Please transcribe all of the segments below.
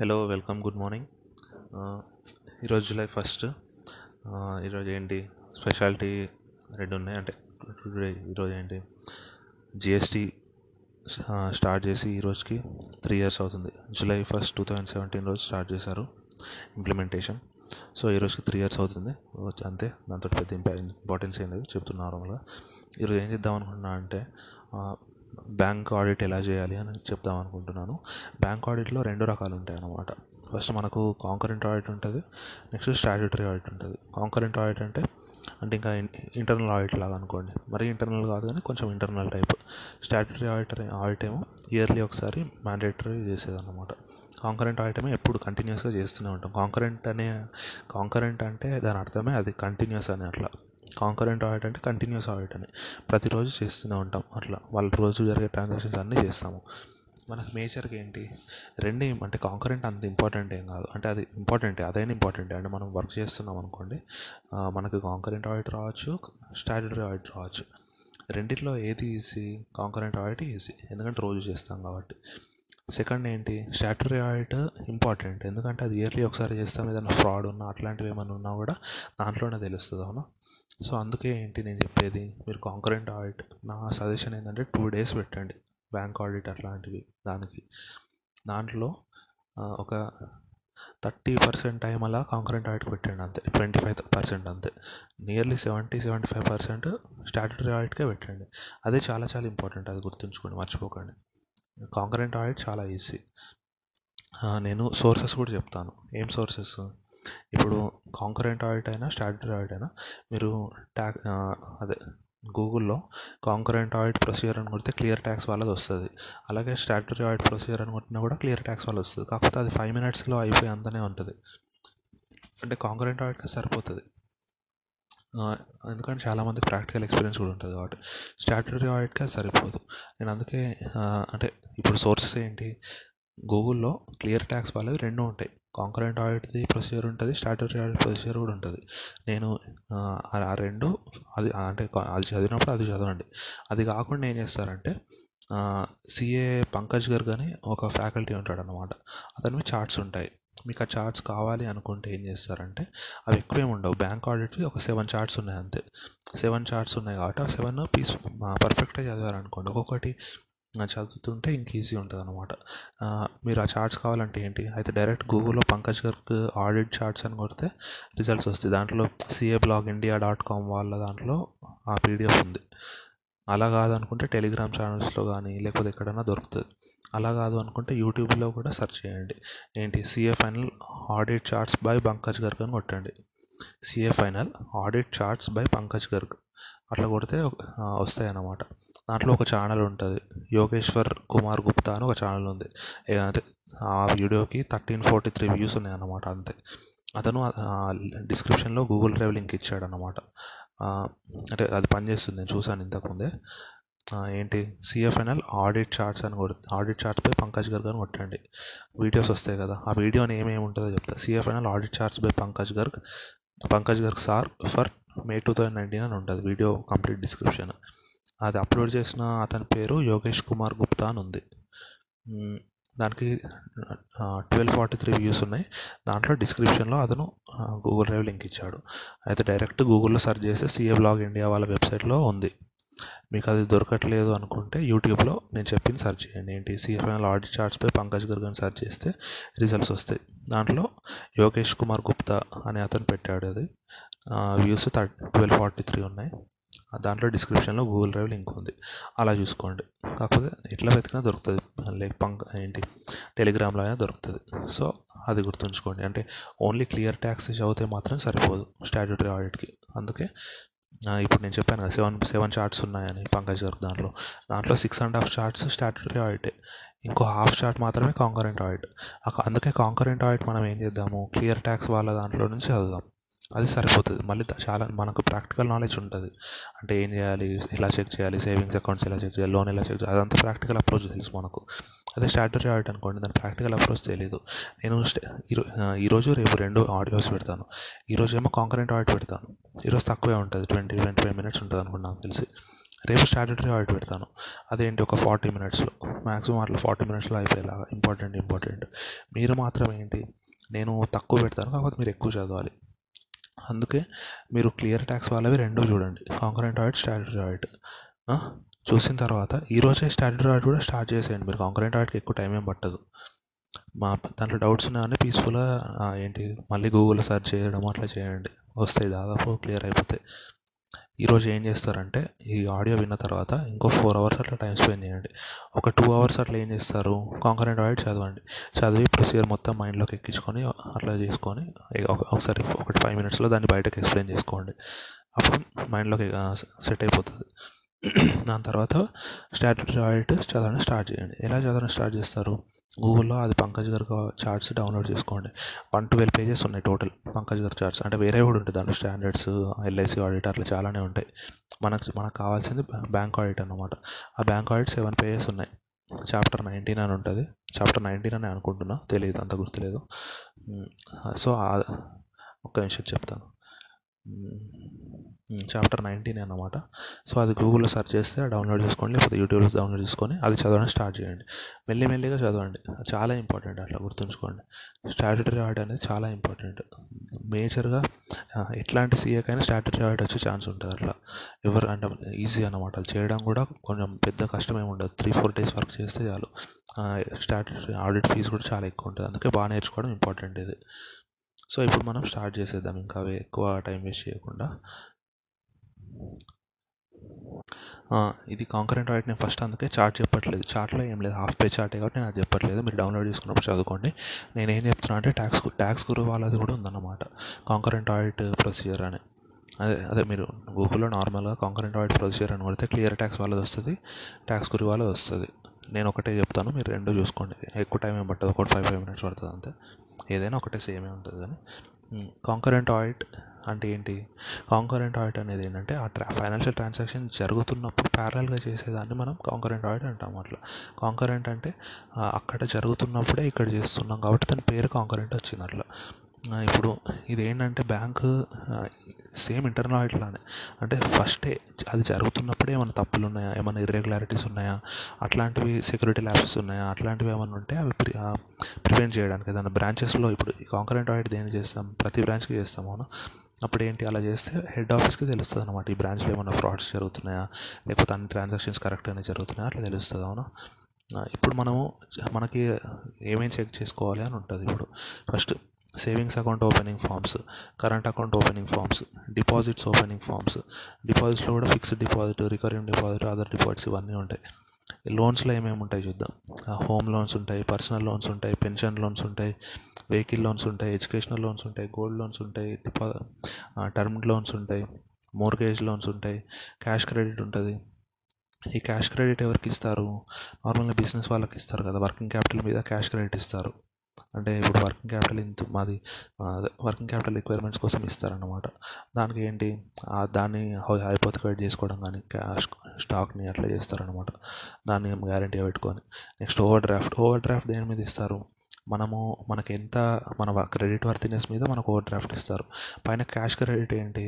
Hello welcome good morning ఈరోజు July first ఈరోజు ఏంటి స్పెషాలిటీ రెండు ఉన్నాయి. అంటే టుడే ఈరోజు ఏంటి జిఎస్టీ స్టార్ట్ uh, చేసి ఈ రోజుకి త్రీ ఇయర్స్ అవుతుంది. July first two thousand seventeen రోజు స్టార్ట్ చేశారు ఇంప్లిమెంటేషన్ సో ఈ రోజుకి త్రీ ఇయర్స్ అవుతుంది. Uh, అంతే దాంతో పెద్ద ఇంపార్టెన్స్ ఏం లేదు చెప్తున్నా నార్మల్గా ఈరోజు ఏం చేద్దాం అనుకుంటున్నా అంటే uh, బ్యాంక్ ఆడిట్ ఎలా చేయాలి అని చెప్దాం అనుకుంటున్నాను. బ్యాంక్ ఆడిట్లో రెండు రకాలు ఉంటాయి అన్నమాట. ఫస్ట్ మనకు కాంకరెంట్ ఆడిట్ ఉంటుంది నెక్స్ట్ స్టాట్యూటరీ ఆడిట్ ఉంటుంది. కాంకరెంట్ ఆడిట్ అంటే అంటే ఇంకా ఇంటర్నల్ ఆడిట్ లాగా అనుకోండి. మరీ ఇంటర్నల్ కాదు కానీ కొంచెం internal type statutory auditor audit ఏమో ఇయర్లీ ఒకసారి మ్యాండేటరీ చేసేదన్నమాట. కాంకరెంట్ ఆడిట్ ఏమో ఎప్పుడు కంటిన్యూస్గా చేస్తూనే ఉంటాం. కాంకరెంట్ అనే కాంకరెంట్ అంటే దాని అర్థమే అది కంటిన్యూస్ అని అట్లా. కాంకరెంట్ ఆడిట్ అంటే కంటిన్యూస్ ఆడిట్ అని. ప్రతిరోజు చేస్తూనే ఉంటాం. అట్లా వాళ్ళ రోజు జరిగే ట్రాన్సాక్షన్స్ అన్నీ చేస్తాము. మనకు మేజర్గా ఏంటి? రెండు అంటే కాంకరెంట్ అంత ఇంపార్టెంట్ ఏం కాదు. అంటే అది ఇంపార్టెంటే అదైనా ఇంపార్టెంటే అంటే మనం వర్క్ చేస్తున్నాం అనుకోండి మనకు కాంకరెంట్ ఆడిట్ రావచ్చు స్టాట్యూటరీ ఆడిట్ రావచ్చు. రెండిట్లో ఏది ఈజీ కాంకరెంట్ ఆడిట్ ఈజీ ఎందుకంటే రోజు చేస్తాం కాబట్టి. సెకండ్ ఏంటి? స్టాటరీ ఆడిట్ ఇంపార్టెంట్ ఎందుకంటే అది ఇయర్లీ ఒకసారి చేస్తాం. ఏదైనా ఫ్రాడ్ ఉన్నా అట్లాంటివి ఏమైనా ఉన్నా కూడా దాంట్లోనే తెలుస్తుంది అవునా? సో అందుకే ఏంటి నేను చెప్పేది మీరు కాంకరెంట్ ఆడిట్ నా సజెషన్ ఏంటంటే టూ డేస్ పెట్టండి బ్యాంక్ ఆడిట్ అట్లాంటివి దానికి. దాంట్లో ఒక థర్టీ పర్సెంట్ టైం అలా కాంకరెంట్ ఆడిట్ పెట్టండి అంతే ట్వంటీ ఫైవ్ పర్సెంట్ అంతే. Nearly seventy seventy five percent statutory ఆడిట్కే పెట్టండి. అదే చాలా చాలా ఇంపార్టెంట్ అది గుర్తుంచుకోండి మర్చిపోకండి. కాంకరెంట్ ఆడిట్ చాలా ఈజీ నేను సోర్సెస్ కూడా చెప్తాను. ఏం సోర్సెస్ ఇప్పుడు కాంకరెంట్ ఆడిట్ అయినా స్టాట్యూటరీ ఆడిట్ అయినా మీరు ట్యాక్ అదే గూగుల్లో కాంకరెంట్ ఆడిట్ ప్రొసీజర్ అని కొడితే క్లియర్ ట్యాక్స్ వాళ్ళది వస్తుంది. అలాగే స్టాట్యూటరీ ఆడిట్ ప్రొసీజర్ అని కొట్టినా కూడా క్లియర్ ట్యాక్స్ వాళ్ళది వస్తుంది. కాకపోతే అది ఫైవ్ మినిట్స్లో అయిపోయి అంతనే ఉంటుంది. అంటే కాంకరెంట్ ఆడిట్కి సరిపోతుంది. ఎందుకంటే చాలామందికి ప్రాక్టికల్ ఎక్స్పీరియన్స్ కూడా ఉంటుంది కాబట్టి. స్టాట్యూటరీ ఆడిట్కి అది సరిపోదు. నేను అందుకే అంటే ఇప్పుడు సోర్సెస్ ఏంటి? గూగుల్లో క్లియర్ ట్యాక్స్ వాళ్ళవి రెండు ఉంటాయి. కాంకరెంట్ ఆడిట్ది ప్రొసీజర్ ఉంటుంది స్టాట్యూటరీ ఆడిట్ ప్రొసీజర్ కూడా ఉంటుంది. నేను ఆ రెండు అది అంటే అది చదివినప్పుడు అది చదవండి. అది కాకుండా ఏం చేస్తారంటే సిఏ పంకజ్ గర్గ్ అని ఒక ఫ్యాకల్టీ ఉంటాడు అనమాట అతనివి చార్ట్స్ ఉంటాయి. మీకు ఆ చార్ట్స్ కావాలి అనుకుంటే ఏం చేస్తారంటే అవి ఎక్కువేమి ఉండవు. బ్యాంక్ ఆడిట్వి ఒక సెవెన్ చార్ట్స్ ఉన్నాయి అంతే. సెవెన్ చార్ట్స్ ఉన్నాయి కాబట్టి ఆ సెవెన్ పీస్ పర్ఫెక్ట్గా చదివారనుకోండి. ఒక్కొక్కటి చదువుతుంటే ఇంక ఈజీ ఉంటుంది అనమాట మీరు ఆ చార్ట్స్ కావాలంటే ఏంటి? అయితే డైరెక్ట్ గూగుల్లో పంకజ్ గర్గ్ ఆడిట్ చార్ట్స్ అని కొడితే రిజల్ట్స్ వస్తాయి. దాంట్లో CA blog India dot com వాళ్ళ దాంట్లో ఆ పీడిఎఫ్ ఉంది. అలా కాదు అనుకుంటే టెలిగ్రామ్ ఛానల్స్లో కానీ లేకపోతే ఎక్కడైనా దొరుకుతుంది. అలా కాదు అనుకుంటే యూట్యూబ్లో కూడా సెర్చ్ చేయండి. ఏంటి? CA final audit charts by Pankaj Garg అని కొట్టండి. CA final audit charts by Pankaj Garg అట్లా కొడితే వస్తాయి అన్నమాట దాంట్లో ఒక ఛానల్ ఉంటుంది. యోగేశ్వర్ కుమార్ గుప్తా అని ఒక ఛానల్ ఉంది. అంటే ఆ వీడియోకి థర్టీన్ ఫార్టీ త్రీ వ్యూస్ ఉన్నాయి అన్నమాట అంతే అతను డిస్క్రిప్షన్లో గూగుల్ డ్రైవ్ లింక్ ఇచ్చాడు అనమాట అంటే అది పనిచేస్తుంది. నేను చూసాను ఇంతకుముందే. ఏంటి? సిఎఫ్ఎన్ఎల్ ఆడిట్ చార్ట్స్ అని కొడు audit charts by Pankaj Garg అని కొట్టండి. వీడియోస్ వస్తాయి కదా. ఆ వీడియోని ఏమేమి ఉంటుందో చెప్తా. సిఎఫ్ఎన్ఎల్ audit charts by Pankaj Garg Pankaj Garg sir for May two thousand nineteen అని ఉంటుంది. వీడియో కంప్లీట్ డిస్క్రిప్షన్ అది అప్లోడ్ చేసిన అతని పేరు యోగేష్ కుమార్ గుప్తా అని ఉంది. దానికి ట్వెల్వ్ ఫార్టీ త్రీ వ్యూస్ ఉన్నాయి. దాంట్లో డిస్క్రిప్షన్లో అతను గూగుల్ డ్రైవ్ లింక్ ఇచ్చాడు. అయితే డైరెక్ట్ గూగుల్లో సెర్చ్ చేస్తే సిఏ బ్లాగ్ ఇండియా వాళ్ళ వెబ్సైట్లో ఉంది. మీకు అది దొరకట్లేదు అనుకుంటే యూట్యూబ్లో నేను చెప్పింది సెర్చ్ చేయండి. ఏంటి? సిఎఫ్ఎన్ఎల్ audit charts by Pankaj Garg అని సెర్చ్ చేస్తే రిజల్ట్స్ వస్తాయి. దాంట్లో యోగేష్ కుమార్ గుప్తా అనే అతను పెట్టాడు అది. Views thirty twelve forty three ఉన్నాయి. దాంట్లో డిస్క్రిప్షన్లో గూగుల్ డ్రైవ్ లింక్ ఉంది. అలా చూసుకోండి. కాకపోతే ఎట్లా వెతికినా దొరుకుతుంది. లైక్ పంక్ ఏంటి? టెలిగ్రామ్లో అయినా దొరుకుతుంది. సో అది గుర్తుంచుకోండి. అంటే ఓన్లీ క్లియర్ ట్యాక్స్ చదివితే మాత్రం సరిపోదు స్టాట్యూటరీ ఆడిట్కి అందుకే ఇప్పుడు నేను చెప్పాను కదా సెవెన్ సెవెన్ చార్ట్స్ ఉన్నాయని పంకజ్ గారు దాంట్లో. దాంట్లో six and half charts statutory ఆడిటే ఇంకో హాఫ్ చార్ట్ మాత్రమే కాంకరెంట్ ఆడిట్ అందుకే కాంకరెంట్ ఆడిట్ మనం ఏం చేద్దాము? క్లియర్ ట్యాక్స్ వాళ్ళ దాంట్లో నుంచి చదువుదాం. అది సరిపోతుంది. మళ్ళీ చాలా మనకు ప్రాక్టికల్ నాలెడ్జ్ ఉంటుంది. అంటే ఏం చేయాలి ఎలా చెక్ చేయాలి సేవింగ్స్ అకౌంట్స్ ఎలా చెక్ చేయాలి లోన్ ఎలా చెక్ చేయాలి అదంతా ప్రాక్టికల్ అప్రోచ్ తెలుసు మనకు. అదే స్టాటరీ ఆడిట్ అనుకోండి దాని ప్రాక్టికల్ అప్రోచ్ తెలియదు నేను ఈరోజు రేపు రెండు ఆడియోస్ పెడతాను. ఈరోజు ఏమో కాంకరెంట్ ఆడిట్ పెడతాను. ఈరోజు తక్కువే ఉంటుంది ట్వంటీ ట్వంటీ ఫైవ్ మినిట్స్ ఉంటుంది అనుకోండి నాకు తెలిసి. రేపు స్టాటరీ ఆడిట్ పెడతాను. అదేంటి ఒక ఫార్టీ మినిట్స్లో. మ్యాక్సిమం అట్లా ఫార్టీ మినిట్స్లో అయిపోయేలాగా. Important important. మీరు మాత్రం ఏంటి? నేను తక్కువ పెడతాను కాకపోతే మీరు ఎక్కువ చదవాలి. అందుకే మీరు క్లియర్ ట్యాక్స్ వాళ్ళవి రెండూ చూడండి. కాంకరెంట్ ఆడిట్ స్టాట్యుటరీ ఆడిట్ చూసిన తర్వాత ఈరోజే స్టాట్యుటరీ ఆడిట్ కూడా స్టార్ట్ చేసేయండి. మీరు కాంకరెంట్ ఆడిట్కి ఎక్కువ టైం ఏం పట్టదు. మా దాంట్లో డౌట్స్ ఉన్నాయని పీస్ఫుల్గా ఏంటి మళ్ళీ గూగుల్లో సెర్చ్ చేయడం అట్లా చేయండి. వస్తాయి దాదాపు క్లియర్ అయిపోతాయి. ఈరోజు ఏం చేస్తారంటే ఈ ఆడియో విన్న తర్వాత ఇంకో ఫోర్ అవర్స్ అట్లా టైం స్పెండ్ చేయండి. ఒక టూ అవర్స్ అట్లా ఏం చేస్తారు? కాంకరెంట్ ఆడిట్ చదవండి. చదివి ప్రొసీజర్ మొత్తం మైండ్లోకి ఎక్కించుకొని అట్లా చేసుకొని ఒకసారి ఒకటి ఫైవ్ మినిట్స్లో దాన్ని బయటకు ఎక్స్ప్లెయిన్ చేసుకోండి. అప్పుడు మైండ్లోకి సెట్ అయిపోతుంది. దాని తర్వాత స్టాట్యుటరీ ఆడిట్ చదవడం స్టార్ట్ చేయండి. ఎలా చదవడం స్టార్ట్ చేస్తారు? గూగుల్లో అది పంకజ్ గారు చార్ట్స్ డౌన్లోడ్ చేసుకోండి. వన్ ట్వెల్వ్ పేజెస్ ఉన్నాయి టోటల్ పంకజ్ గారు చార్ట్స్. అంటే వేరే కూడా ఉంటుంది దాంట్లో స్టాండర్డ్స్ ఎల్ఐసి ఆడిట్ అట్లా చాలానే ఉంటాయి. మనకు మనకు కావాల్సింది బ్యాంక్ ఆడిట్ అనమాట ఆ బ్యాంక్ ఆడిట్ సెవెన్ పేజెస్ ఉన్నాయి. చాప్టర్ నైన్టీన్ అని ఉంటుంది. చాప్టర్ నైన్టీన్ అని అనుకుంటున్నా. తెలియదు అంత గుర్తులేదు. సో ఒక్క నిమిషం చెప్తాను. చాప్టర్ నైన్టీన్ అన్నమాట. సో అది గూగుల్లో సెర్చ్ చేస్తే డౌన్లోడ్ చేసుకోండి లేకపోతే యూట్యూబ్లో డౌన్లోడ్ చేసుకొని అది చదవడం స్టార్ట్ చేయండి. మెల్లి మెల్లిగా చదవండి. చాలా ఇంపార్టెంట్ అట్లా గుర్తుంచుకోండి. స్టాట్యుటరీ ఆడిట్ అనేది చాలా ఇంపార్టెంట్ మేజర్గా ఎట్లాంటి సీఏకైనా స్టాట్యుటరీ ఆడిట్ వచ్చే ఛాన్స్ ఉంటుంది అట్లా. ఎవరు అంటే ఈజీ అనమాట అది చేయడం కూడా కొంచెం పెద్ద కష్టం ఏమి ఉండదు. త్రీ ఫోర్ డేస్ వర్క్ చేస్తే చాలు. స్టాట్యుటరీ ఆడిట్ ఫీజు కూడా చాలా ఎక్కువ ఉంటుంది. అందుకే బాగా నేర్చుకోవడం ఇంపార్టెంట్ ఇది. సో ఇప్పుడు మనం స్టార్ట్ చేసేద్దాం. ఇంకా అవి ఎక్కువ టైం వేస్ట్ చేయకుండా. ఇది కాంకరెంట్ రైట్ నేను ఫస్ట్ అందుకే చార్ట్ చెప్పట్లేదు. చార్ట్లో ఏం లేదు. హాఫ్ పేజ్ చార్టే కాబట్టి నేను అది చెప్పట్లేదు. మీరు డౌన్లోడ్ చేసుకున్నప్పుడు చదువుకోండి. నేను ఏం చెప్తున్నా అంటే ట్యాక్స్ ట్యాక్స్ గురు వాళ్ళది కూడా ఉందన్నమాట. కాంకరెంట్ ఆడిట్ ప్రొసీజర్ అని. అదే అదే మీరు గూగుల్లో నార్మల్గా కాంకరెంట్ ఆడిట్ ప్రొసీజర్ అని కొడితే క్లియర్ ట్యాక్స్ వాళ్ళది వస్తుంది ట్యాక్స్ గురి వాళ్ళది వస్తుంది. నేను ఒకటే చెప్తాను. మీరు రెండు చూసుకోండి. ఎక్కువ టైం ఏం పట్టదు. ఒకటి ఫైవ్ ఫైవ్ మినిట్స్ పడుతుంది అంతే. ఏదైనా ఒకటే సేమే ఉంటుంది కానీ. కాంకరెంట్ ఆడిట్ అంటే ఏంటి? కాంకరెంట్ ఆడిట్ అనేది ఏంటంటే ఆ ట్రా ఫైనాన్షియల్ ట్రాన్సాక్షన్ జరుగుతున్నప్పుడు ప్యారల్గా చేసేదాన్ని మనం కాంకరెంట్ ఆడిట్ అంటాం అట్లా. కాంకరెంట్ అంటే అక్కడ జరుగుతున్నప్పుడే ఇక్కడ చేస్తున్నాం కాబట్టి దాని పేరు కాంకరెంట్ వచ్చింది అట్లా. ఇప్పుడు ఇది ఏంటంటే బ్యాంకు సేమ్ ఇంటర్నల్ ఆడిట్ లానే అంటే ఫస్టే అది జరుగుతున్నప్పుడే ఏమైనా తప్పులు ఉన్నాయా? ఏమైనా ఇర్రెగ్యులారిటీస్ ఉన్నాయా? అట్లాంటివి సెక్యూరిటీ ల్యాబ్స్ ఉన్నాయా? అట్లాంటివి ఏమైనా ఉంటే అవి ప్రి ప్రివెంట్ చేయడానికి ఏదైనా బ్రాంచెస్లో ఇప్పుడు ఈ కాంకరెంట్ ఆడిట్ దేనికి చేస్తాం? ప్రతి బ్రాంచ్కి చేస్తాం అవును? అప్పుడు ఏంటి? అలా చేస్తే హెడ్ ఆఫీస్కి తెలుస్తుంది అనమాట ఈ బ్రాంచ్లో ఏమైనా ఫ్రాడ్స్ జరుగుతున్నాయా? లేకపోతే అన్ని ట్రాన్సాక్షన్స్ కరెక్ట్గానే జరుగుతున్నాయా? అట్లా తెలుస్తుంది అవును? ఇప్పుడు మనము మనకి ఏమేమి చెక్ చేసుకోవాలి అని ఉంటుంది ఇప్పుడు. First savings account opening forms current account opening forms deposits opening forms డిపాజిట్స్లో కూడా fixed deposit recurring deposit other deposits ఇవన్నీ ఉంటాయి. లోన్స్లో ఏమేమి ఉంటాయి చూద్దాం. హోమ్ లోన్స్ ఉంటాయి పర్సనల్ లోన్స్ ఉంటాయి పెన్షన్ లోన్స్ ఉంటాయి వెహికల్ లోన్స్ ఉంటాయి ఎడ్యుకేషనల్ లోన్స్ ఉంటాయి గోల్డ్ లోన్స్ ఉంటాయి డిపా టర్మ్ లోన్స్ ఉంటాయి మోర్గేజ్ లోన్స్ ఉంటాయి క్యాష్ క్రెడిట్ ఉంటుంది. ఈ క్యాష్ క్రెడిట్ ఎవరికి ఇస్తారు? నార్మల్గా బిజినెస్ వాళ్ళకి ఇస్తారు కదా వర్కింగ్ క్యాపిటల్ మీద క్యాష్ క్రెడిట్ ఇస్తారు. అంటే ఇప్పుడు వర్కింగ్ క్యాపిటల్ ఇంత మాది వర్కింగ్ క్యాపిటల్ రిక్వైర్మెంట్స్ కోసం ఇస్తారన్నమాట. దానికి ఏంటి దాన్ని హైపోతికేట్ చేసుకోవడం కానీ క్యాష్ స్టాక్ని అట్లా చేస్తారనమాట దాన్ని గ్యారంటీగా పెట్టుకొని. Next over draft over draft దేని మీద ఇస్తారు? మనము మనకి ఎంత మన క్రెడిట్ వర్తినెస్ మీద మనకు ఓవర్ డ్రాఫ్ట్ ఇస్తారు. పైన క్యాష్ క్రెడిట్ ఏంటి?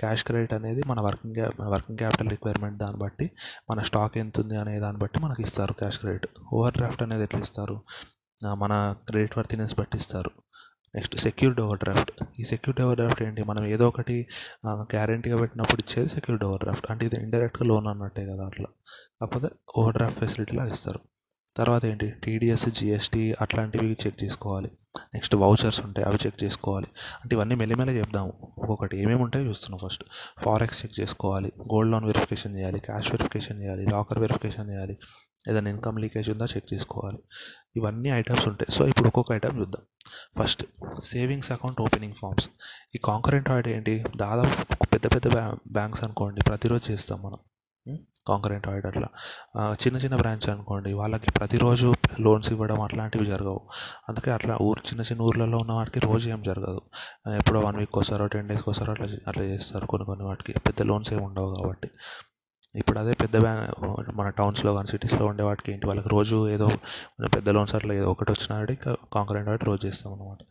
క్యాష్ క్రెడిట్ అనేది మన వర్కింగ్ క్యా వర్కింగ్ క్యాపిటల్ రిక్వైర్మెంట్ దాన్ని బట్టి మన స్టాక్ ఎంత ఉంది అనే దాన్ని బట్టి మనకి ఇస్తారు క్యాష్ క్రెడిట్. ఓవర్ డ్రాఫ్ట్ అనేది ఎట్లా ఇస్తారు? మన క్రెడిట్ వర్తినెస్ బట్టి ఇస్తారు నెక్స్ట్ సెక్యూర్డ్ ఓవర్ డ్రాఫ్ట్ ఈ సెక్యూర్డ్ ఓవర్ డ్రాఫ్ట్ ఏంటి? మనం ఏదో ఒకటి గ్యారంటీగా పెట్టినప్పుడు ఇచ్చేది సెక్యూర్డ్ ఓవర్ డ్రాఫ్ట్ అంటే ఇది ఇండైరెక్ట్గా లోన్ అన్నట్టే కదా అట్లా. కాకపోతే ఓవర్ డ్రాఫ్ట్ ఫెసిలిటీలా ఇస్తారు. తర్వాత ఏంటి? టీడీఎస్ జిఎస్టీ అట్లాంటివి చెక్ చేసుకోవాలి. నెక్స్ట్ వౌచర్స్ ఉంటాయి అవి చెక్ చేసుకోవాలి. అంటే ఇవన్నీ మెల్లిమెల్ల చెప్దాము ఒక్కొక్కటి ఏమేమి ఉంటాయో చూస్తున్నాం ఫస్ట్ ఫారెక్స్ చెక్ చేసుకోవాలి. గోల్డ్ లోన్ వెరిఫికేషన్ చేయాలి. క్యాష్ వెరిఫికేషన్ చేయాలి. లాకర్ వెరిఫికేషన్ చేయాలి. ఏదైనా ఇన్కమ్ లీకేజ్ ఉందా చెక్ చేసుకోవాలి. ఇవన్నీ ఐటమ్స్ ఉంటాయి. సో ఇప్పుడు ఒక్కొక్క ఐటమ్ చూద్దాం. First savings account opening forms ఈ కాంకరెంట్ ఆడిట్ ఏంటి? దాదాపు పెద్ద పెద్ద బ్యాంక్స్ అనుకోండి ప్రతిరోజు చేస్తాం మనం. Hmm? కాంకరెంట్ ఆయిడ్ అట్లా. చిన్న చిన్న బ్రాంచ్ అనుకోండి వాళ్ళకి ప్రతిరోజు లోన్స్ ఇవ్వడం అట్లాంటివి జరగవు. అందుకే అట్లా ఊరు చిన్న చిన్న ఊర్లలో ఉన్న వాటికి రోజు ఏం జరగదు. ఎప్పుడో వన్ వీక్ వస్తారో టెన్ డేస్కి వస్తారో అట్లా అట్లా చేస్తారు కొన్ని కొన్ని వాటికి. పెద్ద లోన్స్ ఏమి ఉండవు కాబట్టి. ఇప్పుడు అదే పెద్ద బ్యాంక్ మన టౌన్స్లో కానీ సిటీస్లో ఉండే వాటికి ఏంటి వాళ్ళకి రోజు ఏదో పెద్ద లోన్స్ అట్లా ఏదో ఒకటి వచ్చినాడు కాంకరెంట్ ఆయిడ్ రోజు చేస్తాం అనమాట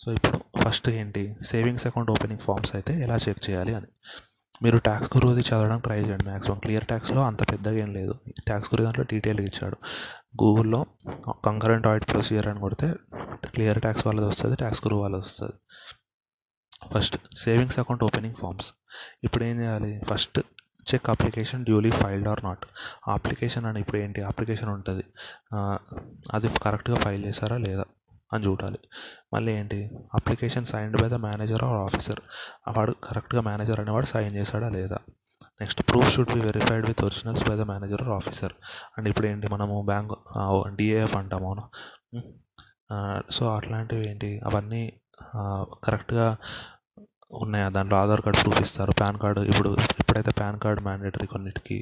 సో ఇప్పుడు ఫస్ట్ ఏంటి సేవింగ్స్ అకౌంట్ ఓపెనింగ్ ఫామ్స్ అయితే ఎలా చెక్ చేయాలి అని. మీరు ట్యాక్స్ గురువుది చదవడానికి ట్రై చేయండి మ్యాక్సిమం క్లియర్ ట్యాక్స్లో అంత పెద్దగా ఏం లేదు. ట్యాక్స్ గురి దాంట్లో డీటెయిల్గా ఇచ్చాడు. గూగుల్లో కంకరెంట్ ఆడిట్ ప్రొసీజర్ అని కొడితే క్లియర్ ట్యాక్స్ వాళ్ళది వస్తుంది ట్యాక్స్ గురువు వాళ్ళది వస్తుంది. First savings account opening forms ఇప్పుడు ఏం చేయాలి? First check application duly filled or not application అని ఇప్పుడు ఏంటి? అప్లికేషన్ ఉంటుంది. అది కరెక్ట్గా ఫైల్ చేశారా లేదా? అని చూడాలి. మళ్ళీ ఏంటి? Application signed by the manager or officer వాడు కరెక్ట్గా మేనేజర్ అనేవాడు సైన్ చేశాడా లేదా? Next proof should be verified with originals by the manager or officer and ఇప్పుడు ఏంటి? మనము బ్యాంక్ డిఏఎఫ్ అంటాము అవును? సో అట్లాంటివి ఏంటి? అవన్నీ కరెక్ట్గా ఉన్నాయా? దాంట్లో ఆధార్ కార్డ్ ప్రూఫ్ ఇస్తారు పాన్ కార్డు ఇప్పుడు ఇప్పుడైతే పాన్ కార్డ్ మ్యాండేటరీ కొన్నిటికి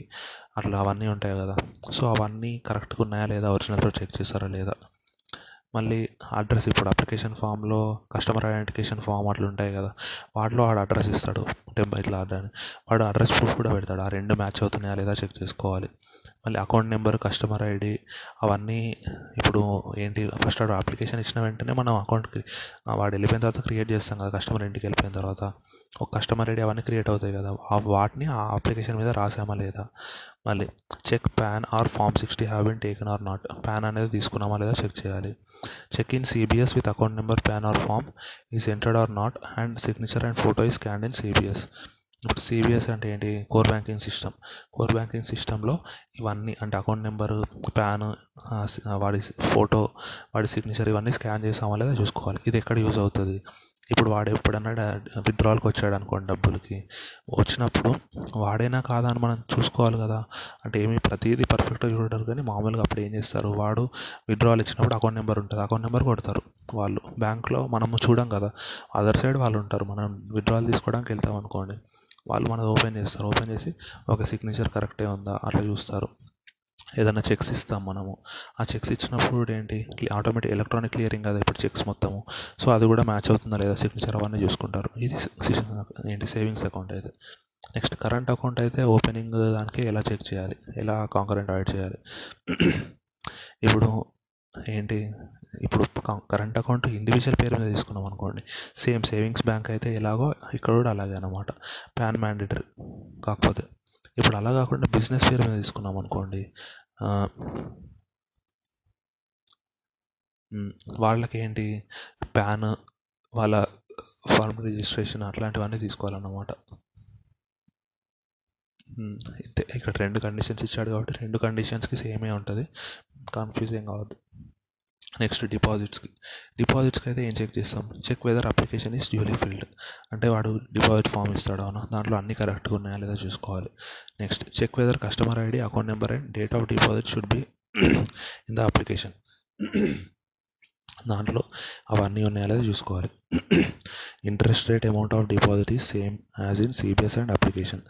అట్లా అవన్నీ ఉంటాయి కదా? సో అవన్నీ కరెక్ట్గా ఉన్నాయా లేదా? ఒరిజినల్తో చెక్ చేస్తారా లేదా? మళ్ళీ అడ్రస్ ఇప్పుడు అప్లికేషన్ ఫామ్లో కస్టమర్ ఐడెంటిఫికేషన్ ఫామ్ అట్లా ఉంటాయి కదా వాటిలో వాడు అడ్రస్ ఇస్తాడు టెంపర్ ఇట్లా వాడు అడ్రస్ ప్రూఫ్ కూడా పెడతాడు ఆ రెండు మ్యాచ్ అవుతున్నాయా లేదా చెక్ చేసుకోవాలి. మళ్ళీ అకౌంట్ నెంబర్ కస్టమర్ ఐడి అవన్నీ ఇప్పుడు ఏంటి ఫస్ట్ వాడు అప్లికేషన్ ఇచ్చిన వెంటనే మనం అకౌంట్కి వాడు వెళ్ళిపోయిన తర్వాత క్రియేట్ చేస్తాం కదా కస్టమర్ ఇంటికి వెళ్ళిపోయిన తర్వాత. ఒక కస్టమర్ ఐడి అవన్నీ క్రియేట్ అవుతాయి కదా వాటిని ఆ అప్లికేషన్ మీద రాసామా లేదా? మళ్ళీ check PAN or form sixty have been taken or not PAN అనేది తీసుకున్నామా లేదా చెక్ చేయాలి. Check in CBS with account number PAN or form is entered or not and signature and photo ఈ స్కాన్ ఇన్ సిబిఎస్ ఇప్పుడు CBS అంటే ఏంటి? Core banking system core banking సిస్టంలో ఇవన్నీ అంటే అకౌంట్ నెంబరు ప్యాన్ వాడి ఫోటో వాడి సిగ్నేచర్ ఇవన్నీ స్కాన్ చేసామా లేదా చూసుకోవాలి. ఇది ఎక్కడ యూజ్ అవుతుంది? ఇప్పుడు వాడు ఎప్పుడన్నా విత్డ్రాల్కి వచ్చాడు అనుకోండి డబ్బులకి. వచ్చినప్పుడు వాడేనా కాదా అని మనం చూసుకోవాలి కదా. అంటే ఏమి ప్రతిదీ పర్ఫెక్ట్గా చూడరు కానీ మామూలుగా అప్పుడు ఏం చేస్తారు? వాడు విత్డ్రాల్ ఇచ్చినప్పుడు అకౌంట్ నెంబర్ ఉంటుంది. అకౌంట్ నెంబర్ కొడతారు వాళ్ళు. బ్యాంక్లో మనము చూడం కదా. అదర్ సైడ్ వాళ్ళు ఉంటారు. మనం విత్డ్రాల్ తీసుకోవడానికి వెళ్తాం అనుకోండి. వాళ్ళు మనది ఓపెన్ చేస్తారు. ఓపెన్ చేసి ఒక సిగ్నేచర్ కరెక్టే ఉందా? అట్లా చూస్తారు. ఏదైనా చెక్స్ ఇస్తాం మనము. ఆ చెక్స్ ఇచ్చినప్పుడు ఏంటి? ఆటోమేటిక్ ఎలక్ట్రానిక్ క్లియరింగ్ కదా ఇప్పుడు చెక్స్ మొత్తము. సో అది కూడా మ్యాచ్ అవుతుందా లేదా? సిగ్నేచర్ అవన్నీ చూసుకుంటారు. ఇది ఏంటి? సేవింగ్స్ అకౌంట్ అయితే. నెక్స్ట్ కరెంట్ అకౌంట్ అయితే ఓపెనింగ్ దానికి ఎలా చెక్ చేయాలి? ఎలా కాంకరెంట్ యాడ్ చేయాలి? ఇప్పుడు ఏంటి? ఇప్పుడు కరెంట్ అకౌంట్ ఇండివిజువల్ పేరు మీద తీసుకున్నాం అనుకోండి. సేమ్ సేవింగ్స్ బ్యాంక్ అయితే ఎలాగో ఇక్కడ కూడా అలాగే అనమాట ప్యాన్ మ్యాండేటరీ కాకపోతే ఇప్పుడు అలా కాకుండా బిజినెస్ పేరు మీద తీసుకున్నాం అనుకోండి వాళ్ళకి ఏంటి ప్యాన్ వాళ్ళ ఫార్మ్ రిజిస్ట్రేషన్ అట్లాంటివన్నీ తీసుకోవాలన్నమాట. ఇక్కడ రెండు కండిషన్స్ ఇచ్చాడు కాబట్టి రెండు కండిషన్స్కి సేమే ఉంటుంది. కన్ఫ్యూజ్ ఏం కావద్దు. నెక్స్ట్ డిపాజిట్స్కి. డిపాజిట్స్కి అయితే ఏం చెక్ చేస్తాం? Check whether application is duly filled అంటే వాడు డిపాజిట్ ఫామ్ ఇస్తాడు అవునా? దాంట్లో అన్ని కరెక్ట్గా ఉన్నాయా లేదా చూసుకోవాలి. Next check whether customer ID account number and date of deposit should be in the application దాంట్లో అవన్నీ ఉన్నాయా లేదా చూసుకోవాలి. Interest rate amount of deposit is same as in CBS and application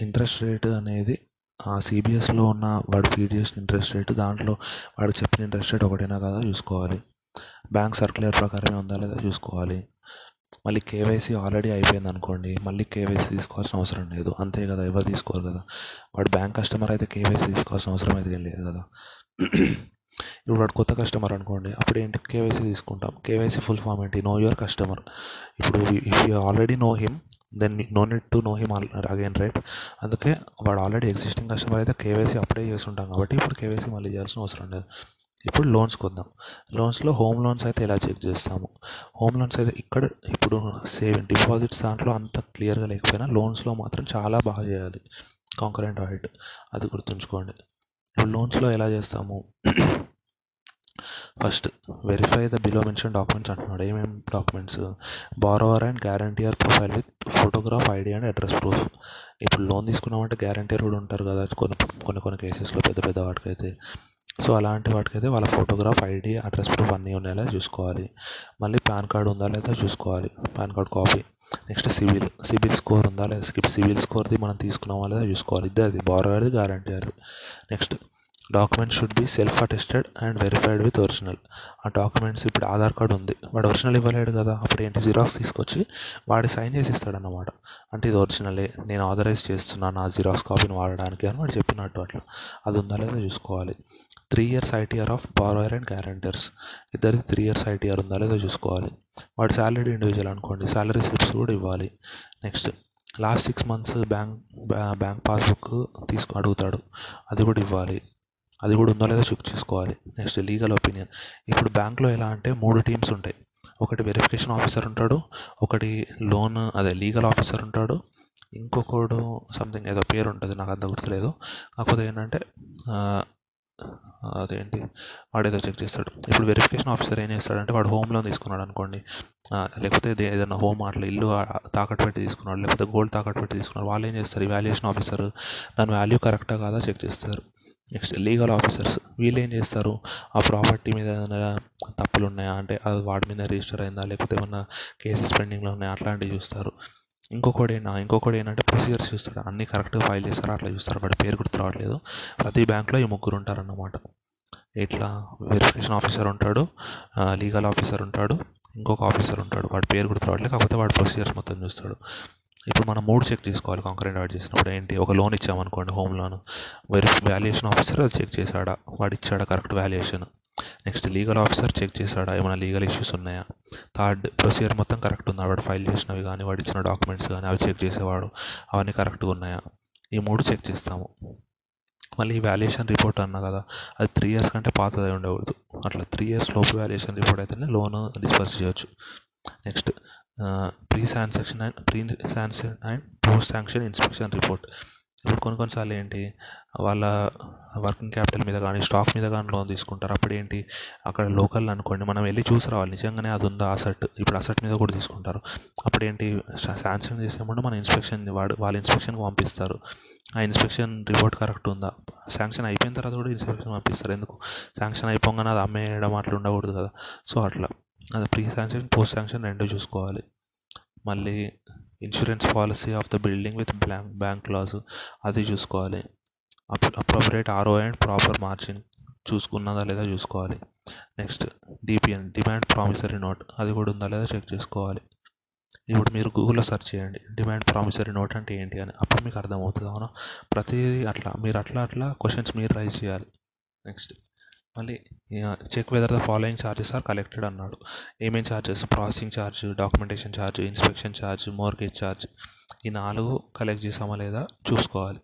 interest rate అనేది ఆ సిబిఎస్లో ఉన్న వాడు ఫీడ్ చేసిన ఇంట్రెస్ట్ రేట్ దాంట్లో వాడు చెప్పిన ఇంట్రెస్ట్ రేట్ ఒకటేనా కదా చూసుకోవాలి. బ్యాంక్ సర్క్యులర్ ప్రకారమే ఉందా లేదా చూసుకోవాలి. మళ్ళీ కేవైసీ ఆల్రెడీ అయిపోయింది అనుకోండి మళ్ళీ కేవైసీ తీసుకోవాల్సిన అవసరం లేదు. అంతే కదా ఎవరు తీసుకోరు కదా. వాడు బ్యాంక్ కస్టమర్ అయితే కేవైసీ తీసుకోవాల్సిన అవసరం అయితే లేదు కదా. ఇప్పుడు వాడు కొత్త కస్టమర్ అనుకోండి అప్పుడు ఏంటి? కేవైసీ తీసుకుంటాం. కేవైసీ ఫుల్ ఫామ్ ఏంటి? నో యువర్ కస్టమర్ ఇప్పుడు if you already know him then no need to know him again right అందుకే వాడు ఆల్రెడీ ఎగ్జిస్టింగ్ కస్టమర్ అయితే కేవైసీ అప్లై చేస్తుంటాం కాబట్టి ఇప్పుడు కేవైసీ మళ్ళీ చేయాల్సిన అవసరం లేదు. ఇప్పుడు లోన్స్కి వద్దాం లోన్స్లో హోమ్ లోన్స్ అయితే ఎలా చెక్ చేస్తాము? హోమ్ లోన్స్ అయితే ఇక్కడ ఇప్పుడు సేవింగ్ డిపాజిట్స్ దాంట్లో అంత క్లియర్గా లేకపోయినా లోన్స్లో మాత్రం చాలా బాగా చేయాలి. కాంకరెంట్ ఆడిట్ అది గుర్తుంచుకోండి. ఇప్పుడు లోన్స్లో ఎలా చేస్తాము first verify the below mention documents అంటున్నాడు. ఏమేమి documents borrower and guarantor profile with photograph ID and address proof ఇప్పుడు లోన్ తీసుకున్నామంటే గ్యారంటీయర్ కూడా ఉంటారు కదా కొన్ని కొన్ని కొన్ని కేసెస్లో పెద్ద పెద్ద వాటికైతే. సో అలాంటి వాటికైతే వాళ్ళ ఫోటోగ్రాఫ్ ఐడి అడ్రస్ ప్రూఫ్ అన్నీ ఉండేలా చూసుకోవాలి. మళ్ళీ పాన్ కార్డ్ ఉందా లేదా చూసుకోవాలి. PAN card copy. Next CIBIL CIBIL score ఉందా లేదా? స్కిప్ సివిల్ స్కోర్ది మనం తీసుకున్నామా లేదా చూసుకోవాలి. ఇద్దరిది బారోవర్ది అది. Next documents should be self attested and verified with original ఆ డాక్యుమెంట్స్ ఇప్పుడు ఆధార్ కార్డు ఉంది. వాడు ఒరిజినల్ ఇవ్వలేడు కదా. అప్పుడు ఏంటి? జిరాక్స్ తీసుకొచ్చి వాడి సైన్ చేసి ఇస్తాడన్నమాట. అంటే ఇది ఒరిజినలే నేను ఆథరైజ్ చేస్తున్నాను ఆ జిరాక్స్ కాపీని వాడడానికి అని వాడు చెప్పినట్టు అట్లా. అది ఉందా లేదా చూసుకోవాలి. Three years ITR of borrower and guarantors ఇద్దరికి త్రీ ఇయర్స్ ఐటీఆర్ ఉందా లేదో చూసుకోవాలి. వాడి శాలరీ ఇండివిజువల్ అనుకోండి. శాలరీ స్లిప్స్ కూడా ఇవ్వాలి. Next last six months bank bank passbook తీసుకు అడుగుతాడు. అది కూడా ఇవ్వాలి. అది కూడా ఉందో లేదో చెక్ చేసుకోవాలి. నెక్స్ట్ లీగల్ ఒపీనియన్ ఇప్పుడు బ్యాంక్లో ఎలా అంటే మూడు టీమ్స్ ఉంటాయి. ఒకటి వెరిఫికేషన్ ఆఫీసర్ ఉంటాడు. ఒకటి లోన్ అదే లీగల్ ఆఫీసర్ ఉంటాడు. ఇంకొకడు సంథింగ్ ఏదో పేరు ఉంటుంది. నాకు అంత గుర్తులేదు. కాకపోతే ఏంటంటే అదేంటి? వాడు ఏదో చెక్ చేస్తాడు. ఇప్పుడు వెరిఫికేషన్ ఆఫీసర్ ఏం చేస్తాడంటే వాడు హోమ్ లోన్ తీసుకున్నాడు అనుకోండి. లేకపోతే ఏదైనా హోమ్ అట్లా ఇల్లు తాకట్టు పెట్టి తీసుకున్నాడు. లేకపోతే గోల్డ్ తాకట్టు పెట్టి తీసుకున్నాడు. వాళ్ళు ఏం చేస్తారు? వాల్యుయేషన్ ఆఫీసర్ దాని వాల్యూ కరెక్టా కాదా చెక్ చేస్తారు. నెక్స్ట్ లీగల్ ఆఫీసర్స్ వీళ్ళు ఏం చేస్తారు? ఆ ప్రాపర్టీ మీద ఏదైనా తప్పులు ఉన్నాయా అంటే అది వాడి మీద రిజిస్టర్ అయిందా? లేకపోతే ఏమన్నా కేసెస్ పెండింగ్లో ఉన్నాయా? అట్లాంటివి చూస్తారు. ఇంకొకడేనా? ఏంటి ఇంకొకటి ఏంటంటే ప్రొసీజర్స్ చూస్తాడు. అన్నీ కరెక్ట్గా ఫైల్ చేస్తారా. అట్లా చూస్తారు. వాడి పేరు గుర్తు రావట్లేదు. ప్రతి బ్యాంక్లో ఈ ముగ్గురు ఉంటారన్నమాట. ఇట్లా వెరిఫికేషన్ ఆఫీసర్ ఉంటాడు. లీగల్ ఆఫీసర్ ఉంటాడు. ఇంకొక ఆఫీసర్ ఉంటాడు. వాడి పేరు గుర్తు రావట్లేదు. కాకపోతే వాడి ప్రొసీజర్స్ మొత్తం చూస్తాడు. ఇప్పుడు మనం మూడు చెక్ చేసుకోవాలి. కాంకరెంట్ యాడ్ చేసినప్పుడు ఏంటి? ఒక లోన్ ఇచ్చామనుకోండి హోమ్ లోన్ వెరిఫి వాల్యుయేషన్ ఆఫీసర్ అది చెక్ చేశాడా? వాడు ఇచ్చాడా? Correct valuation next legal officer check చేశాడా? ఏమైనా లీగల్ ఇష్యూస్ ఉన్నాయా? థర్డ్ ప్రొసీజర్ మొత్తం కరెక్ట్ ఉందా? వాడు ఫైల్ చేసినవి కానీ వాడు ఇచ్చిన డాక్యుమెంట్స్ కానీ అవి చెక్ చేసేవాడు. అవన్నీ కరెక్ట్గా ఉన్నాయా? ఈ మూడు చెక్ చేస్తాము. మళ్ళీ వాల్యుయేషన్ రిపోర్ట్ అన్నా కదా అది త్రీ ఇయర్స్ కంటే పాతది ఉండకూడదు. అట్లా త్రీ ఇయర్స్ లోపు వాల్యుయేషన్ రిపోర్ట్ అయితేనే లోన్ డిస్పర్స్ చేయొచ్చు. Next pre sanction and pre sanction and post sanction inspection report. ఇప్పుడు కొన్ని కొన్నిసార్లు ఏంటి వాళ్ళ వర్కింగ్ క్యాపిటల్ మీద కానీ స్టాక్ మీద కానీ లోన్ తీసుకుంటారు. అప్పుడు ఏంటి అక్కడ లోకల్ అనుకోండి మనం వెళ్ళి చూసి రావాలి. నిజంగానే అది ఉందా అసెట్? ఇప్పుడు అసెట్ మీద కూడా తీసుకుంటారు. అప్పుడు ఏంటి శాంక్షన్ చేసే ముందు మన ఇన్స్పెక్షన్ వాడు వాళ్ళ ఇన్స్పెక్షన్కి పంపిస్తారు. ఆ ఇన్స్పెక్షన్ రిపోర్ట్ కరెక్ట్ ఉందా? శాంక్షన్ అయిపోయిన తర్వాత కూడా ఇన్స్పెక్షన్ పంపిస్తారు. ఎందుకు? శాంక్షన్ అయిపోగానే అది అమ్మేయడం అట్లా ఉండకూడదు కదా. సో అట్లా. అది ప్రీ శాంక్షన్ పోస్ట్ శాంక్షన్ రెండు చూసుకోవాలి. మళ్ళీ insurance policy of the building with blank bank clause అది చూసుకోవాలి. Appropriate ROI and proper margin చూసుకున్నదా లేదా చూసుకోవాలి. Next DPN demand promissory note అది కూడా ఉందా లేదా చెక్ చేసుకోవాలి. ఇప్పుడు మీరు గూగుల్లో సెర్చ్ చేయండి డిమాండ్ ప్రామిసరీ నోట్ అంటే ఏంటి అని అప్పుడు మీకు అర్థమవుతుంది అవునా? ప్రతిదీ అట్లా మీరు అట్లా అట్లా క్వశ్చన్స్ మీరు రైజ్ చేయాలి. నెక్స్ట్ మళ్ళీ check whether the following charges are collected అన్నాడు ఏమేం charges processing charge documentation charge inspection charge mortgage charge ఈ నాలుగు కలెక్ట్ చేసామా లేదా చూసుకోవాలి.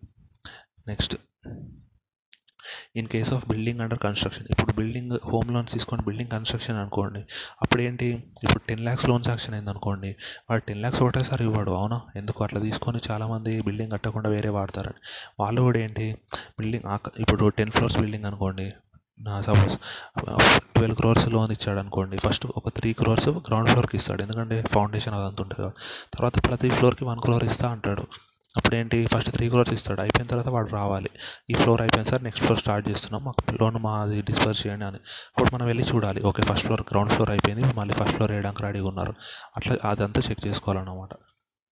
Next in case of building under construction ఇప్పుడు బిల్డింగ్ హోమ్ లోన్స్ తీసుకొని బిల్డింగ్ కన్స్ట్రక్షన్ అనుకోండి. అప్పుడు ఏంటి? ఇప్పుడు టెన్ ల్యాక్స్ లోన్ శాంక్షన్ అయింది అనుకోండి. వాడు టెన్ ల్యాక్స్ ఒకటేసారి ఇవ్వడు అవునా? ఎందుకు అట్లా తీసుకొని చాలామంది బిల్డింగ్ కట్టకుండా వేరే వాడతారని. వాళ్ళు కూడా ఏంటి? బిల్డింగ్ ఇప్పుడు టెన్ ఫ్లోర్స్ బిల్డింగ్ అనుకోండి. నా సపోజ్ ట్వెల్వ్ క్రోర్స్ లోన్ ఇచ్చాడు అనుకోండి ఫస్ట్ ఒక త్రీ క్రోర్స్ గ్రౌండ్ ఫ్లోర్కి ఇస్తాడు. ఎందుకంటే ఫౌండేషన్ అదంతా ఉంటుంది తర్వాత ప్రతి ఫ్లోర్కి వన్ క్రోర్ ఇస్తా అంటాడు. అప్పుడు ఏంటి ఫస్ట్ త్రీ క్రోర్స్ ఇస్తాడు. అయిపోయిన తర్వాత వాడు రావాలి. ఈ ఫ్లోర్ అయిపోయిన సార్ నెక్స్ట్ ఫ్లోర్ స్టార్ట్ చేస్తున్నాం. మాకు లోన్ మాది డిస్పర్స్ చేయండి అని. అప్పుడు మనం వెళ్ళి చూడాలి. Okay first floor ground floor అయిపోయింది. మళ్ళీ ఫస్ట్ ఫ్లోర్ వేయడానికి రెడీగా ఉన్నారు. అట్లా అదంతా చెక్ చేసుకోవాలన్నమాట.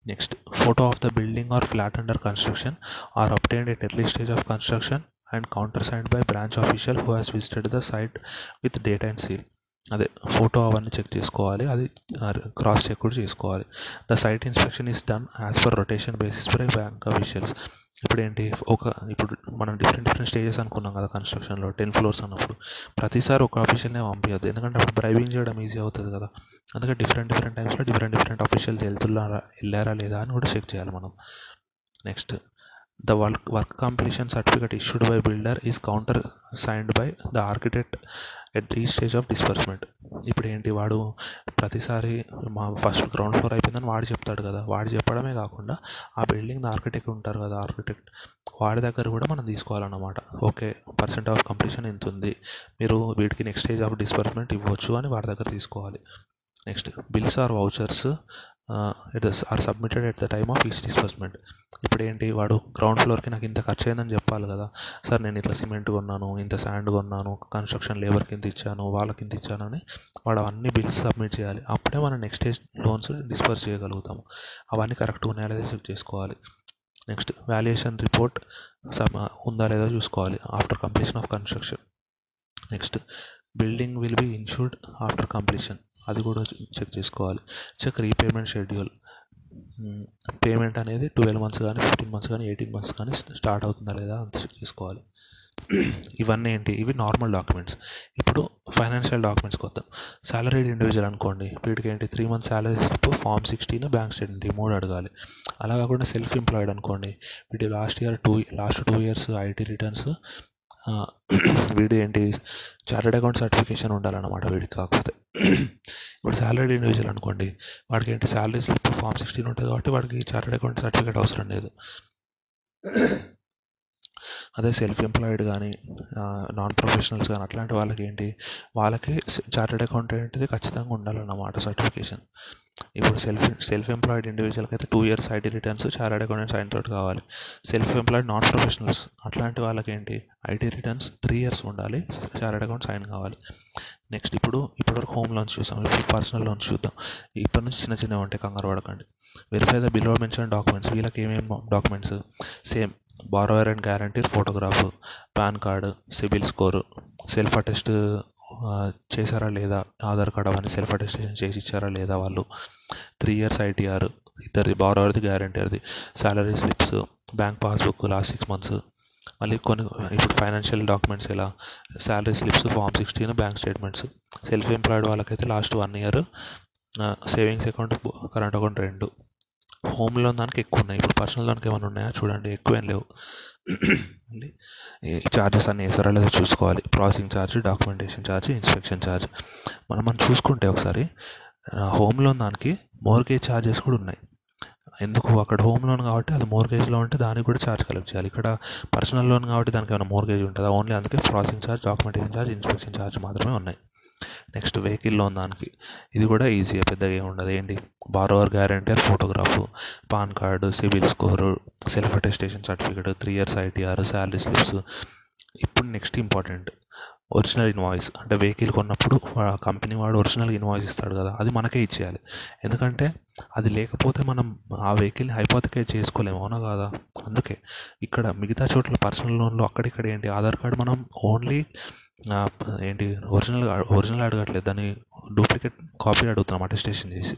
Next photo of the building or flat under construction or obtained at early stage of construction and counter signed by branch official who has visited the site with date and seal అదే photo అవన్నీ check చేసుకోవాలి. అది cross check కూడా చేసుకోవాలి. The site inspection is done as per rotation basis by bank officials ఇప్పుడు ఏంటి ఒక ఇప్పుడు మనం డిఫరెంట్ డిఫరెంట్ స్టేజెస్ అనుకున్నాం కదా కన్స్ట్రక్షన్లో టెన్ ఫ్లోర్స్ అన్నప్పుడు. ప్రతిసారి ఒక ఆఫీషియల్నే పంపించద్దు ఎందుకంటే అప్పుడు డ్రైవింగ్ చేయడం ఈజీ అవుతుంది కదా. అందుకే డిఫరెంట్ డిఫరెంట్ టైమ్స్లో డిఫరెంట్ డిఫరెంట్ ఆఫీషియల్స్ వెళ్తున్నారా వెళ్ళారా లేదా అని కూడా చెక్ చేయాలి మనం. Next the work work completion certificate issued by builder is counter signed by the architect at ఈ స్టేజ్ ఆఫ్ డిస్బర్స్మెంట్ ఇప్పుడు ఏంటి? వాడు ప్రతిసారి మా ఫస్ట్ గ్రౌండ్ ఫ్లోర్ అయిపోయిందని వాడు చెప్తాడు కదా. వాడు చెప్పడమే కాకుండా ఆ బిల్డింగ్ ఆర్కిటెక్ట్ ఉంటారు కదా ఆర్కిటెక్ట్ వాడి దగ్గర కూడా మనం తీసుకోవాలన్నమాట. ఓకే పర్సెంట్ ఆఫ్ కంప్లీషన్ ఎంత ఉంది. మీరు వీటికి నెక్స్ట్ స్టేజ్ ఆఫ్ డిస్బర్స్మెంట్ ఇవ్వచ్చు అని వాడి దగ్గర తీసుకోవాలి. Next bills or vouchers it are submitted at the time of each disbursement ఇప్పుడు ఏంటి వాడు గ్రౌండ్ ఫ్లోర్కి నాకు ఇంత ఖర్చు అయిందని చెప్పాలి కదా. సార్ నేను ఇట్లా సిమెంట్ కొన్నాను ఇంత శాండ్ కొన్నాను కన్స్ట్రక్షన్ లేబర్కి ఇంత ఇచ్చాను వాళ్ళకి ఇంత ఇచ్చాను అని వాడు అవన్నీ బిల్స్ సబ్మిట్ చేయాలి. అప్పుడే మనం నెక్స్ట్ స్టేజ్ లోన్స్ డిస్పర్స్ చేయగలుగుతాము. అవన్నీ కరెక్ట్గా ఉన్నాయా లేదా చెక్ చేసుకోవాలి. నెక్స్ట్ వాల్యుయేషన్ రిపోర్ట్ సబ్ ఉందా లేదా చూసుకోవాలి after completion of construction next building will be insured after completion అది కూడా చెక్ చేసుకోవాలి. Check repayment schedule. పేమెంట్ అనేది ట్వెల్వ్ మంత్స్ కానీ ఫిఫ్టీన్ మంత్స్ కానీ ఎయిటీన్ మంత్స్ కానీ స్టార్ట్ అవుతుందా లేదా అంత చెక్ చేసుకోవాలి. ఇవన్నీ ఏంటి? ఇవి నార్మల్ డాక్యుమెంట్స్. ఇప్పుడు ఫైనాన్షియల్ డాక్యుమెంట్స్కి వద్దాం. సాలరీడ్ ఇండివిజువల్ అనుకోండి. వీటికి ఏంటి? Three months salary slip form sixteen bank statement ఈ మూడు అడగాలి. అలా కాకుండా సెల్ఫ్ ఎంప్లాయిడ్ అనుకోండి. వీటి last year two last two years IT returns వీడు ఏంటి? చార్టెడ్ అకౌంట్ సర్టిఫికేషన్ ఉండాలన్నమాట వీడికి కాకపోతే. ఇప్పుడు సాలరీ ఇండివిజువల్ అనుకోండి? వాడికి ఏంటి? శాలరీ స్లిప్ ఫామ్ సిక్స్టీన్ ఉంటుంది కాబట్టి వాడికి చార్టెడ్ అకౌంట్ సర్టిఫికేట్ అవసరం లేదు. అదే సెల్ఫ్ ఎంప్లాయిడ్ కానీ నాన్ ప్రొఫెషనల్స్ కానీ అట్లాంటి వాళ్ళకి ఏంటి? వాళ్ళకి చార్టెడ్ ఏంటిది? ఖచ్చితంగా ఉండాలన్నమాట సర్టిఫికేషన్. ఇప్పుడు సెల్ఫ్ సెల్ఫ్ ఎంప్లాయిడ్ ఇండివిజువల్కి అయితే two years IT returns chartered accountant sign తోటి కావాలి. సెల్ఫ్ ఎంప్లాయిడ్ నాన్ ప్రొఫెషనల్స్ అట్లాంటి వాళ్ళకి ఏంటి ఐటీ రిటర్న్స్ త్రీ ఇయర్స్ ఉండాలి చార్టెడ్ అకౌంట్ సైన్ కావాలి. నెక్స్ట్ ఇప్పుడు ఇప్పటివరకు హోమ్ లోన్స్ చూసాం ఇప్పుడు పర్సనల్ లోన్స్ చూద్దాం. ఇప్పటి నుంచి చిన్న చిన్నవి ఉంటాయి కంగారు పడకండి. Verify the below mention documents వీళ్ళకి ఏమేమి documents same borrower and guarantee photograph PAN card CIBIL score self attest చేశారా లేదా? ఆధార్ కార్డ్ అవన్నీ సెల్ఫ్ అటెస్టేషన్ చేసి ఇచ్చారా లేదా వాళ్ళు? త్రీ ఇయర్స్ ఐటీఆర్ ఇద్దరిది బారోవర్ది గ్యారెంటీర్ది salary slips bank passbook last six months మళ్ళీ కొన్ని ఇప్పుడు ఫైనాన్షియల్ డాక్యుమెంట్స్ ఎలా? Salary slips form sixteen bank statements self employed వాళ్ళకైతే last one year savings account current account రెండు. హోమ్ లోన్ దానికి ఎక్కువ ఉన్నాయి. ఇప్పుడు పర్సనల్ లోన్కి ఏమైనా ఉన్నాయా? చూడండి ఎక్కువ ఏం లేవు. ఈ చార్జెస్ అన్నీ వేసారా లేదో చూసుకోవాలి. Processing charge documentation charge inspection charge మనం మనం చూసుకుంటే ఒకసారి హోమ్ లోన్ దానికి మోర్గేజ్ ఛార్జెస్ కూడా ఉన్నాయి. ఎందుకు? అక్కడ హోమ్ లోన్ కాబట్టి అది మోర్గేజ్లో ఉంటే దానికి కూడా ఛార్జ్ కలెక్ట్ చేయాలి. ఇక్కడ పర్సనల్ లోన్ కాబట్టి దానికి ఏమైనా మోర్గేజ్ ఉంటుందా? ఓన్లీ అందుకే processing charge documentation charge inspection charge మాత్రమే ఉన్నాయి. నెక్స్ట్ వెహికల్ లోన్ దానికి ఇది కూడా ఈజీగా పెద్దగా ఏమి ఉండదు. ఏంటి? Borrower guarantor photograph PAN card CIBIL score self attestation certificate three years ITR salary slips. ఇప్పుడు నెక్స్ట్ ఇంపార్టెంట్. Original invoice. అంటే వెహికల్ కొన్నప్పుడు కంపెనీ వాడు ఒరిజినల్ ఇన్వాయిస్ ఇస్తాడు కదా అది మనకే ఇచ్చేయాలి. ఎందుకంటే అది లేకపోతే మనం ఆ వెహికల్ని హైపోతికేట్ చేసుకోలేము అవునా కాదా? అందుకే ఇక్కడ మిగతా చోట్ల పర్సనల్ లోన్లో అక్కడిక్కడ ఏంటి? ఆధార్ కార్డు మనం ఓన్లీ ఏంటి ఒరిజినల్ ఒరిజినల్ అడగట్లేదు దాన్ని డూప్లికేట్ కాపీ అడుగుతున్నాం అటెస్టేషన్ చేసి.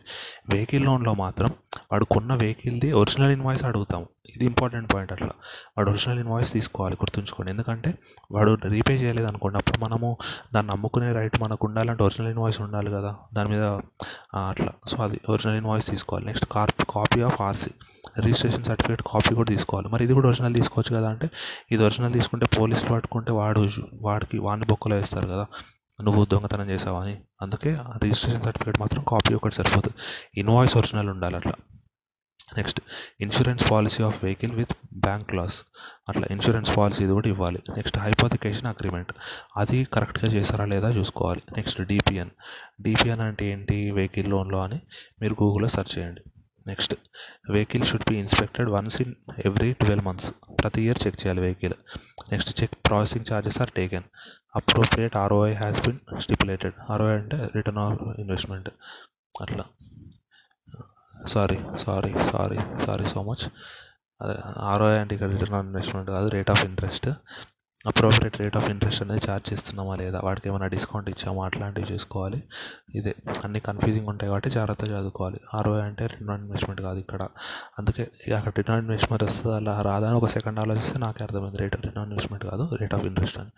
వెహికల్ లోన్లో మాత్రం వాడు కొన్న వెహికల్ది ఒరిజినల్ ఇన్వాయిస్ అడుగుతాం ఇది ఇంపార్టెంట్ పాయింట్ అట్లా. వాడు ఒరిజినల్ ఇన్వాయిస్ తీసుకోవాలి గుర్తుంచుకోండి. ఎందుకంటే వాడు రీపే చేయలేదు అనుకోండి అప్పుడు మనము దాన్ని అమ్ముకునే రైట్ మనకు ఉండాలంటే ఒరిజినల్ ఇన్వాయిస్ ఉండాలి కదా. దాని మీద అట్లా. సో అది ఒరిజినల్ ఇన్వాయిస్ తీసుకోవాలి. Next car copy of RC. Registration certificate copy కూడా తీసుకోవాలి. మరి ఇది కూడా ఒరిజినల్ తీసుకోవచ్చు కదా అంటే ఇది ఒరిజినల్ తీసుకుంటే పోలీసులు పట్టుకుంటే వాడు వాడికి వాడిని బొక్కలో వేస్తారు కదా. నువ్వు దొంగతనం చేసావని. అందుకే రిజిస్ట్రేషన్ సర్టిఫికేట్ మాత్రం కాపీ ఒకటి సరిపోతుంది. ఇన్వాయిస్ ఒరిజినల్ ఉండాలి అట్లా. Next insurance policy of vehicle with bank clause అట్లా ఇన్సూరెన్స్ పాలసీ ఇది కూడా ఇవ్వాలి. నెక్స్ట్ హైపోతికేషన్ అగ్రిమెంట్ అది కరెక్ట్గా చేశారా లేదా చూసుకోవాలి. నెక్స్ట్ డిపిఎన్ డిపిఎన్ అంటే ఏంటి? వెహికల్ లోన్లో అని మీరు గూగుల్లో సెర్చ్ చేయండి. Next vehicle should be inspected once in every twelve months ప్రతి ఇయర్ చెక్ చేయాలి vehicle next check processing charges are taken appropriate ROI has been stipulated ROI అంటే రిటర్న్ ఆఫ్ ఇన్వెస్ట్మెంట్ అట్లా. Sorry sorry sorry sorry so much అదే ROI అంటే ఇక్కడ return on investment కాదు rate of interest appropriate rate of interest అనేది charge చేస్తున్నామా లేదా వాటికి ఏమైనా డిస్కౌంట్ ఇచ్చామా అట్లాంటివి చూసుకోవాలి. ఇదే అన్ని కన్ఫ్యూజింగ్ ఉంటాయి కాబట్టి జాగ్రత్తగా చదువుకోవాలి. ఆర్ఓఐ అంటే రిటర్న్ ఆన్ ఇన్వెస్ట్మెంట్ కాదు ఇక్కడ. అందుకే అక్కడ రిటర్న్ ఆన్ ఇన్వెస్ట్మెంట్ వస్తుంది అలా రాదా అని ఒక సెకండ్ ఆలోచిస్తే నాకే అర్థమైంది. రేట్ రిటర్న్ ఆన్ ఇన్వెస్ట్మెంట్ కాదు రేట్ ఆఫ్ ఇంట్రెస్ట్ అని.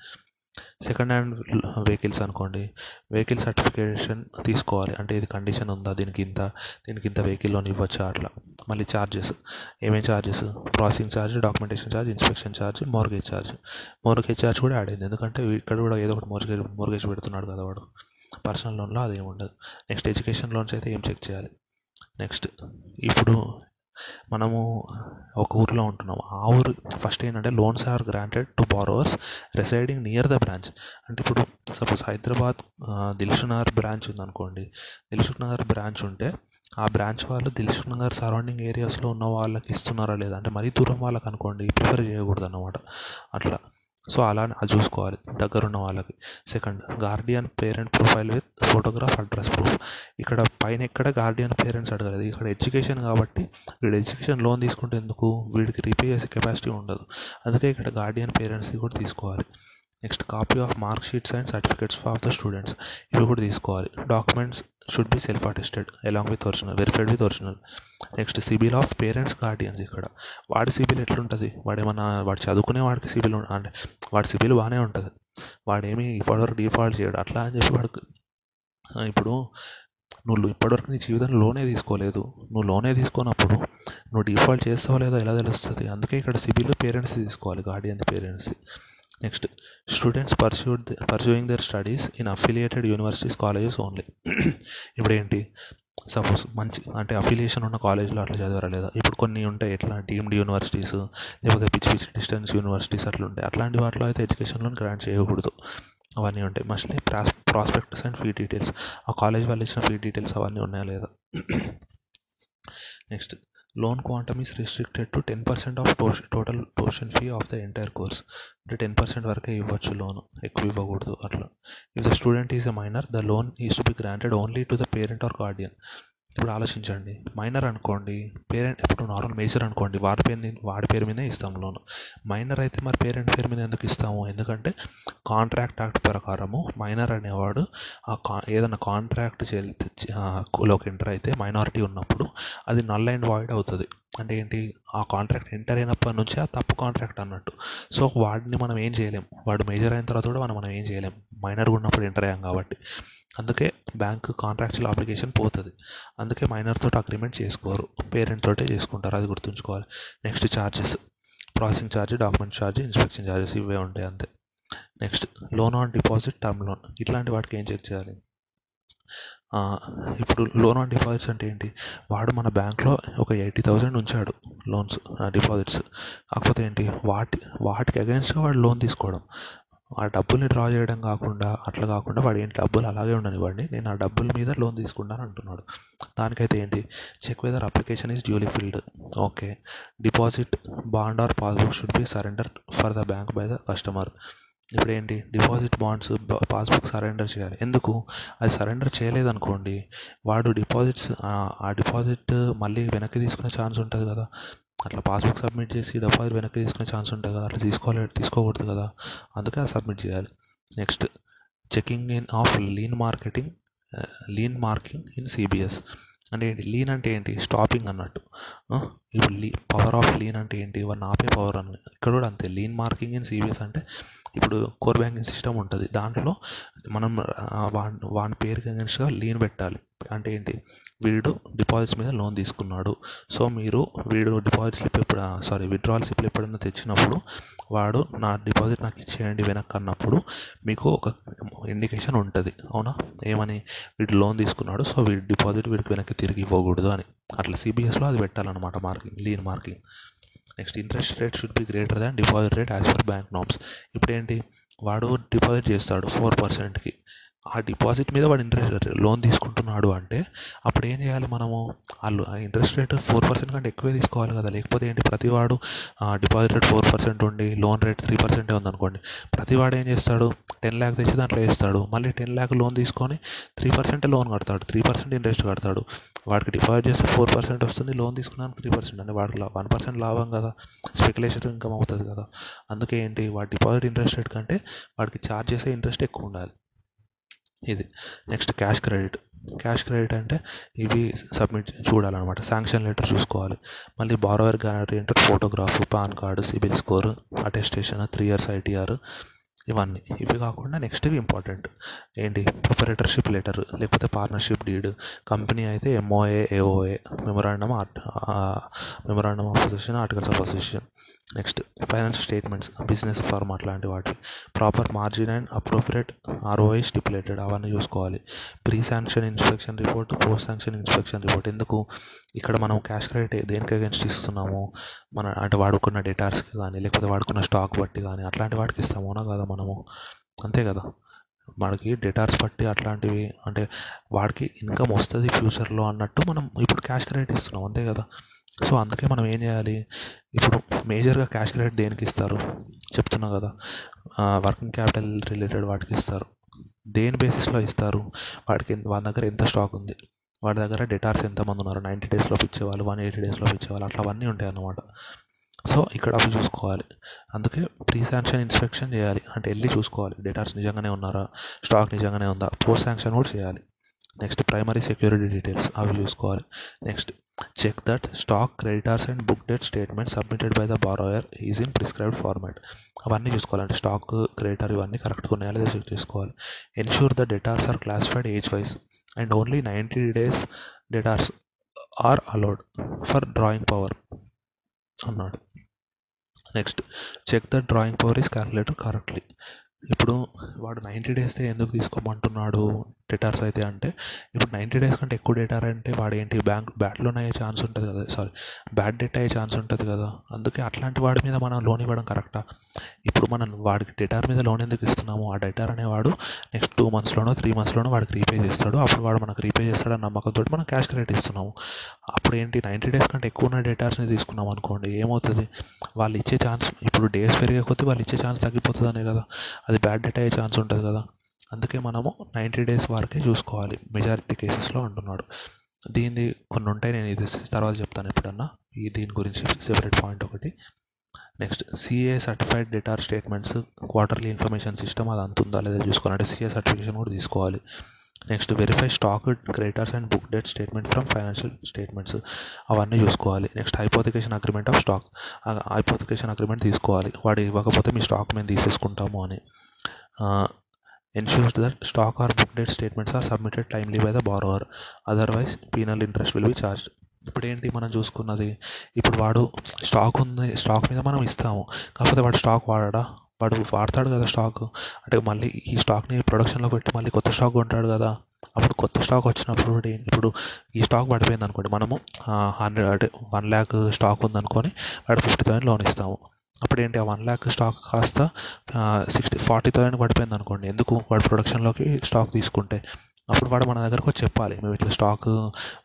సెకండ్ హ్యాండ్ వెహికల్స్ అనుకోండి. వెహికల్ సర్టిఫికేషన్ తీసుకోవాలి. అంటే ఇది కండిషన్ ఉందా? దీనికి ఇంత దీనికి ఇంత వెహికల్ లోన్ ఇవ్వచ్చా? అట్లా. మళ్ళీ ఛార్జెస్ ఏమేమి charges processing charge documentation charge inspection charge mortgage charge mortgage charge కూడా యాడ్ అయింది. ఎందుకంటే ఇక్కడ కూడా ఏదో ఒకటి మోర్గేజ్ మోర్గేజ్ పెడుతున్నాడు కదా వాడు. పర్సనల్ లోన్లో అది ఏమి ఉండదు. నెక్స్ట్ ఎడ్యుకేషన్ లోన్స్ అయితే ఏం చెక్ చేయాలి? నెక్స్ట్ ఇప్పుడు మనము ఒక ఊరిలో ఉంటున్నాం. ఆ ఊరు ఫస్ట్ ఏంటంటే loans are granted to borrowers residing near the branch అంటే ఇప్పుడు suppose Hyderabad Dilsukhnagar branch ఉందనుకోండి. దిల్షుక్ నగర్ బ్రాంచ్ ఉంటే ఆ బ్రాంచ్ వాళ్ళు దిల్షుక్ నగర్ సరౌండింగ్ ఏరియాస్లో ఉన్న వాళ్ళకి ఇస్తున్నారా లేదా? అంటే మరీ దూరం వాళ్ళకి అనుకోండి ప్రిఫర్ చేయకూడదు అన్నమాట అట్లా. సో అలా అది చూసుకోవాలి. దగ్గరున్న వాళ్ళకి. Second guardian parent profile with photograph address proof. ఇక్కడ పైన ఎక్కడ గార్డియన్ పేరెంట్స్ అడగలేదు. ఇక్కడ ఎడ్యుకేషన్ కాబట్టి వీడు ఎడ్యుకేషన్ లోన్ తీసుకుంటే ఎందుకు? వీడికి రీపే చేసే కెపాసిటీ ఉండదు. అందుకే ఇక్కడ గార్డియన్ పేరెంట్స్ది కూడా తీసుకోవాలి. Next copy of mark sheets and certificates of the students. ఇవి కూడా తీసుకోవాలి. Documents should be self attested along with original verified with original next CIBIL of parents guardians ఇక్కడ. వాడి సిబిల్ ఎట్లుంటుంది? వాడు ఏమన్నా వాడు చదువుకునే వాడికి సిబిల్ అంటే వాడి సిబిల్ బాగానే ఉంటుంది. వాడేమి ఇప్పటివరకు డిఫాల్ట్ చేయడు. అట్లా అని చెప్పి వాడికి ఇప్పుడు నువ్వు ఇప్పటివరకు నీ జీవితంలో లోనే తీసుకోలేదు. నువ్వు లోనే తీసుకున్నప్పుడు నువ్వు డిఫాల్ట్ చేస్తావో లేదో ఎలా తెలుస్తుంది? అందుకే ఇక్కడ సిబిల్ పేరెంట్స్ తీసుకోవాలి guardian parents next students pursued pursuing their studies in affiliated universities colleges only ఇప్పుడు ఏంటి? సపోజ్ మంచి అంటే అఫిలియేషన్ ఉన్న కాలేజ్లో అట్లా చదివారా లేదా? ఇప్పుడు కొన్ని ఉంటాయి ఎట్లా? డీమ్డ్ యూనివర్సిటీస్ లేకపోతే పిచ్చి పిచ్చి డిస్టెన్స్ యూనివర్సిటీస్ అట్లా ఉంటాయి. అట్లాంటి వాటిలో అయితే ఎడ్యుకేషన్ లోన్ గ్రాంట్ చేయకూడదు. అవన్నీ ఉంటాయి. Mostly pros prospectus and fee details ఆ కాలేజ్ వాళ్ళు ఇచ్చిన ఫీ డీటెయిల్స్ అవన్నీ ఉన్నాయా లేదా? Next loan quantum is restricted to ten percent of total tuition fee of the entire course అంటే టెన్ పర్సెంట్ వరకే ఇవ్వచ్చు లోన్ ఎక్కువ ఇవ్వకూడదు అట్లా. If the student is a minor the loan is to be granted only to the parent or guardian ఇప్పుడు ఆలోచించండి. Minor అనుకోండి parent ఇప్పుడు నార్మల్ మేజర్ అనుకోండి వాడి పేరు వాడి పేరు మీదే ఇస్తాం లోన్. మైనర్ అయితే మరి పేరెంట్ పేరు మీద ఎందుకు ఇస్తాము? ఎందుకంటే కాంట్రాక్ట్ యాక్ట్ ప్రకారము మైనర్ అనేవాడు ఆ కా ఏదైనా కాంట్రాక్ట్లోకి ఎంటర్ అయితే మైనారిటీ ఉన్నప్పుడు అది నల్ అండ్ వాయిడ్ అవుతుంది. అంటే ఏంటి? ఆ కాంట్రాక్ట్ ఎంటర్ అయినప్పటి నుంచి ఆ తప్పు కాంట్రాక్ట్ అన్నట్టు. సో వాడిని మనం ఏం చేయలేం. వాడు మేజర్ అయిన తర్వాత కూడా మనం మనం ఏం చేయలేం. మైనర్ ఉన్నప్పుడు ఎంటర్ అయ్యాం కాబట్టి. అందుకే బ్యాంకు కాంట్రాక్చువల్ అప్లికేషన్ పోతుంది. అందుకే మైనర్ తోటి అగ్రిమెంట్ చేసుకోరు. పేరెంట్ తోటే చేసుకుంటారు. అది గుర్తుంచుకోవాలి. Next charges processing charge document charge inspection charges ఇవే ఉంటాయి అంతే. Next loan on deposit term loan. ఇట్లాంటి వాటికి ఏం చెక్ చేయాలి? ఇప్పుడు లోన్ ఆన్ డిపాజిట్స్ అంటే ఏంటి? వాడు మన బ్యాంక్లో ఒక ఎయిటీ థౌజండ్ ఉంచాడు లోన్స్ డిపాజిట్స్. కాకపోతే ఏంటి? వాటి వాటికి అగెన్స్ట్గా వాడు లోన్ తీసుకోవడం. ఆ డబ్బుల్ని డ్రా చేయడం కాకుండా అట్లా కాకుండా వాడు ఏంటి డబ్బులు అలాగే ఉండనివ్వండి. నేను ఆ డబ్బుల మీద లోన్ తీసుకుంటాను అంటున్నాడు. దానికైతే ఏంటి? Check whether application is duly filled okay. Deposit bond or passbook should be surrender for the bank by the customer. ఇప్పుడు ఏంటి? డిపాజిట్ బాండ్స్ పాస్బుక్ సరెండర్ చేయాలి. ఎందుకు? అది సరెండర్ చేయలేదనుకోండి వాడు డిపాజిట్స్ ఆ డిపాజిట్ మళ్ళీ వెనక్కి తీసుకునే ఛాన్స్ ఉంటుంది కదా. అట్లా పాస్బుక్ సబ్మిట్ చేసి డిపాజిట్ వెనక్కి తీసుకునే ఛాన్స్ ఉంటుంది కదా అట్లా తీసుకోవాలి తీసుకోకూడదు కదా అందుకే అది సబ్మిట్ చేయాలి. Next checking in of lien marketing lien marking in CBS అంటే ఏంటి? లీన్ అంటే ఏంటి? స్టాపింగ్ అన్నట్టు. ఇప్పుడు లీ పవర్ ఆఫ్ లీన్ అంటే ఏంటి? ఇవన్నీ ఆపే పవర్ అని. ఇక్కడ కూడా అంతే. లీన్ మార్కింగ్ ఇన్ సిబిఎస్ అంటే ఇప్పుడు కోర్ బ్యాంకింగ్ సిస్టమ్ ఉంటుంది. దాంట్లో మనం వాడి వాడి పేరుకి అగెన్స్ట్గా లీన్ పెట్టాలి. అంటే ఏంటి? వీడు డిపాజిట్స్ మీద లోన్ తీసుకున్నాడు. సో మీరు వీడు డిపాజిట్ స్లిప్ ఎప్పుడు సారీ విత్డ్రాల్ స్లిప్ ఎప్పుడైనా తెచ్చినప్పుడు వాడు నా డిపాజిట్ నాకు ఇచ్చేయండి వెనక్కి అన్నప్పుడు మీకు ఒక ఇండికేషన్ ఉంటుంది. అవునా? ఏమని? వీడు లోన్ తీసుకున్నాడు సో వీడి డిపాజిట్ వీడికి వెనక్కి తిరిగి ఇవ్వకూడదు అని. అట్లా సిబిఎస్లో అది పెట్టాలన్నమాట marking lien marking. Next interest rate should be greater than deposit rate as per bank norms ఇప్పుడు ఏంటి వాడు డిపాజిట్ చేస్తాడు ఫోర్ పర్సెంట్కి ఆ డిపాజిట్ మీద వాడు ఇంట్రెస్ట్ లోన్ తీసుకుంటున్నాడు అంటే అప్పుడు ఏం చేయాలి మనము? వాళ్ళు ఆ ఇంట్రెస్ట్ రేట్ ఫోర్ పర్సెంట్ కంటే ఎక్కువే తీసుకోవాలి కదా. లేకపోతే ఏంటి? ప్రతివాడు డిపాజిట్ రేట్ ఫోర్ పర్సెంట్ ఉండి లోన్ రేట్ త్రీ పర్సెంటే ఉందనుకోండి ప్రతివాడు ఏం చేస్తాడు? టెన్ ల్యాక్ తెచ్చి దాంట్లో వేస్తాడు. మళ్ళీ టెన్ ల్యాక్ లోన్ తీసుకొని త్రీ పర్సెంట్ లోన్ కడతాడు. త్రీ పర్సెంట్ ఇంట్రెస్ట్ కడతాడు. వాడికి డిపాజిట్ చేస్తే ఫోర్ పర్సెంట్ వస్తుంది లోన్ తీసుకున్నాను త్రీ పర్సెంట్. అంటే వాడికి వన్ పర్సెంట్ లాభం కదా. స్పెక్యులేషన్ ఇన్కమ్ అవుతుంది కదా. అందుకే ఏంటి? వాడి డిపాజిట్ ఇంట్రెస్ట్ రేట్ కంటే వాడికి ఛార్జ్ చేసే ఇంట్రెస్ట్ ఎక్కువ ఉండాలి. ఇది. Next cash credit. Cash credit అంటే ఇవి సబ్మిట్ చూడాలన్నమాట. శాంక్షన్ లెటర్ చూసుకోవాలి. మళ్ళీ borrower guarantee photograph PAN card CIBIL score attestation three years ITR ఇవన్నీ. ఇవి కాకుండా నెక్స్ట్ ఇవి ఇంపార్టెంట్ ఏంటి? ప్రొపరేటర్షిప్ లెటర్ లేకపోతే పార్ట్నర్షిప్ డీడ్ కంపెనీ అయితే MOA AOA memorandum memorandum of association articles of association next financial statements business firm అట్లాంటి వాటి. Proper margin and appropriate ROI stipulated అవన్నీ చూసుకోవాలి. Pre sanction inspection report post sanction inspection report ఎందుకు? ఇక్కడ మనం cash credit దేనికి against ఇస్తున్నాము మన అంటే వాడుకున్న డేటార్స్కి కానీ లేకపోతే వాడుకున్న స్టాక్ బట్టి కానీ అట్లాంటి వాటికి ఇస్తాము? అవునా కదా మనము? అంతే కదా. మనకి డేటార్స్ బట్టి అట్లాంటివి అంటే వాడికి ఇన్కమ్ వస్తుంది ఫ్యూచర్లో అన్నట్టు మనం ఇప్పుడు క్యాష్ క్రెడిట్ ఇస్తున్నాం. అంతే కదా. సో అందుకే మనం ఏం చేయాలి? ఇప్పుడు మేజర్గా క్యాష్ క్రెడిట్ దేనికి ఇస్తారు? చెప్తున్నా కదా. వర్కింగ్ క్యాపిటల్ రిలేటెడ్ వాటికి ఇస్తారు. దేని బేసిస్లో ఇస్తారు? వాడికి వాడి దగ్గర ఎంత స్టాక్ ఉంది? వాడి దగ్గర డేటార్స్ ఎంతమంది ఉన్నారు? నైంటీ డేస్లో ఇచ్చేవాళ్ళు వన్ ఎయిటీ డేస్లో ఇచ్చేవాళ్ళు అట్లా అవన్నీ ఉంటాయి అన్నమాట సో ఇక్కడ అవి చూసుకోవాలి. అందుకే ప్రీ శాంక్షన్ ఇన్స్పెక్షన్ చేయాలి. అంటే వెళ్ళి చూసుకోవాలి. డేటార్స్ నిజంగానే ఉన్నారా? స్టాక్ నిజంగానే ఉందా? పోస్ట్ శాంక్షన్ కూడా చేయాలి. నెక్స్ట్ ప్రైమరీ సెక్యూరిటీ డీటెయిల్స్ అవి చూసుకోవాలి. Next check that stock creditors and book debt statement submitted by the borrower is in prescribed format. అవన్నీ చూసుకోవాలంటే స్టాక్ క్రెడిటార్ ఇవన్నీ కరెక్ట్గా ఉన్నాయా లేదా చెక్ చేసుకోవాలి. Ensure the debtors are classified age wise. And only ninety days debtors are allowed for drawing power అన్నాడు. Next check the drawing power is calculator correctly. ఇప్పుడు వాడు నైంటీ డేస్ ఎందుకు తీసుకోమంటున్నాడు? డేటార్స్ అయితే అంటే ఇప్పుడు నైంటీ డేస్ కంటే ఎక్కువ డేటార్ అంటే వాడు ఏంటి బ్యాంక్ బ్యాడ్లోనే అయ్యే ఛాన్స్ ఉంటుంది కదా సారీ బ్యాడ్ డేట్ అయ్యే ఛాన్స్ ఉంటుంది కదా. అందుకే అట్లాంటి వాడి మీద మనం లోన్ ఇవ్వడం కరెక్టా ఇప్పుడు మనం వాడికి డేటార్ మీద లోన్ ఎందుకు ఇస్తున్నాము? ఆ డేటార్ అనేవాడు నెక్స్ట్ టూ మంత్స్లోనో త్రీ మంత్స్లోనో వాడికి రీపే చేస్తాడు. అప్పుడు వాడు మనకు రీపే చేస్తాడని నమ్మకంతో మనం క్యాష్ క్రెడిట్ ఇస్తున్నాము. అప్పుడు ఏంటి? నైంటీ డేస్ కంటే ఎక్కువ ఉన్న డేటార్స్ని తీసుకున్నాం అనుకోండి ఏమవుతుంది? వాళ్ళు ఇచ్చే ఛాన్స్ ఇప్పుడు డేస్ పెరిగే కొద్దీ వాళ్ళు ఇచ్చే ఛాన్స్ తగ్గిపోతుందనే కదా. అది బ్యాడ్ డేట్ అయ్యే ఛాన్స్ ఉంటుంది కదా. అందుకే మనము నైంటీ డేస్ వరకే చూసుకోవాలి. మెజారిటీ కేసెస్లో అంటున్నాడు. దీనిది కొన్ని ఉంటాయి నేను ఇది తర్వాత చెప్తాను ఎప్పుడన్నా. ఈ దీని గురించి సెపరేట్ పాయింట్ ఒకటి. Next CA certified debtor statements quarterly information system అది అంతుందా లేదా చూసుకోవాలి. అంటే సిఏ సర్టిఫికేషన్ కూడా తీసుకోవాలి. Next verify stock creditors and book debt statement from financial statements. అవన్నీ చూసుకోవాలి. Next hypothecation agreement of stock. Hypothecation agreement తీసుకోవాలి. వాడు ఇవ్వకపోతే మీ స్టాక్ మేము తీసేసుకుంటాము అని. Ensures that stock or book date statements are submitted timely by the borrower. Otherwise penal interest will be charge ఇప్పుడు ఏంటి మనం చూసుకున్నది? ఇప్పుడు వాడు స్టాక్ ఉంది స్టాక్ మీద మనం ఇస్తాము. కాకపోతే వాడు స్టాక్ వాడా వాడు వాడతాడు కదా స్టాక్ అంటే మళ్ళీ ఈ స్టాక్ని ప్రొడక్షన్లో పెట్టి మళ్ళీ కొత్త స్టాక్ కొంటాడు కదా. అప్పుడు కొత్త స్టాక్ వచ్చినప్పుడు ఇప్పుడు ఈ స్టాక్ పడిపోయింది అనుకోండి మనము హండ్రెడ్ అంటే వన్ ల్యాక్ స్టాక్ ఉందనుకొని వాడు ఫిఫ్టీ థౌసండ్ లోన్ ఇస్తాము. అప్పుడు ఏంటి ఆ వన్ ల్యాక్ స్టాక్ కాస్త సిక్స్టీ ఫార్టీ థౌసండ్ పడిపోయింది అనుకోండి. ఎందుకు వాడు ప్రొడక్షన్లోకి స్టాక్ తీసుకుంటే? అప్పుడు వాడు మన దగ్గరకు వచ్చి చెప్పాలి మేము ఇట్లా స్టాక్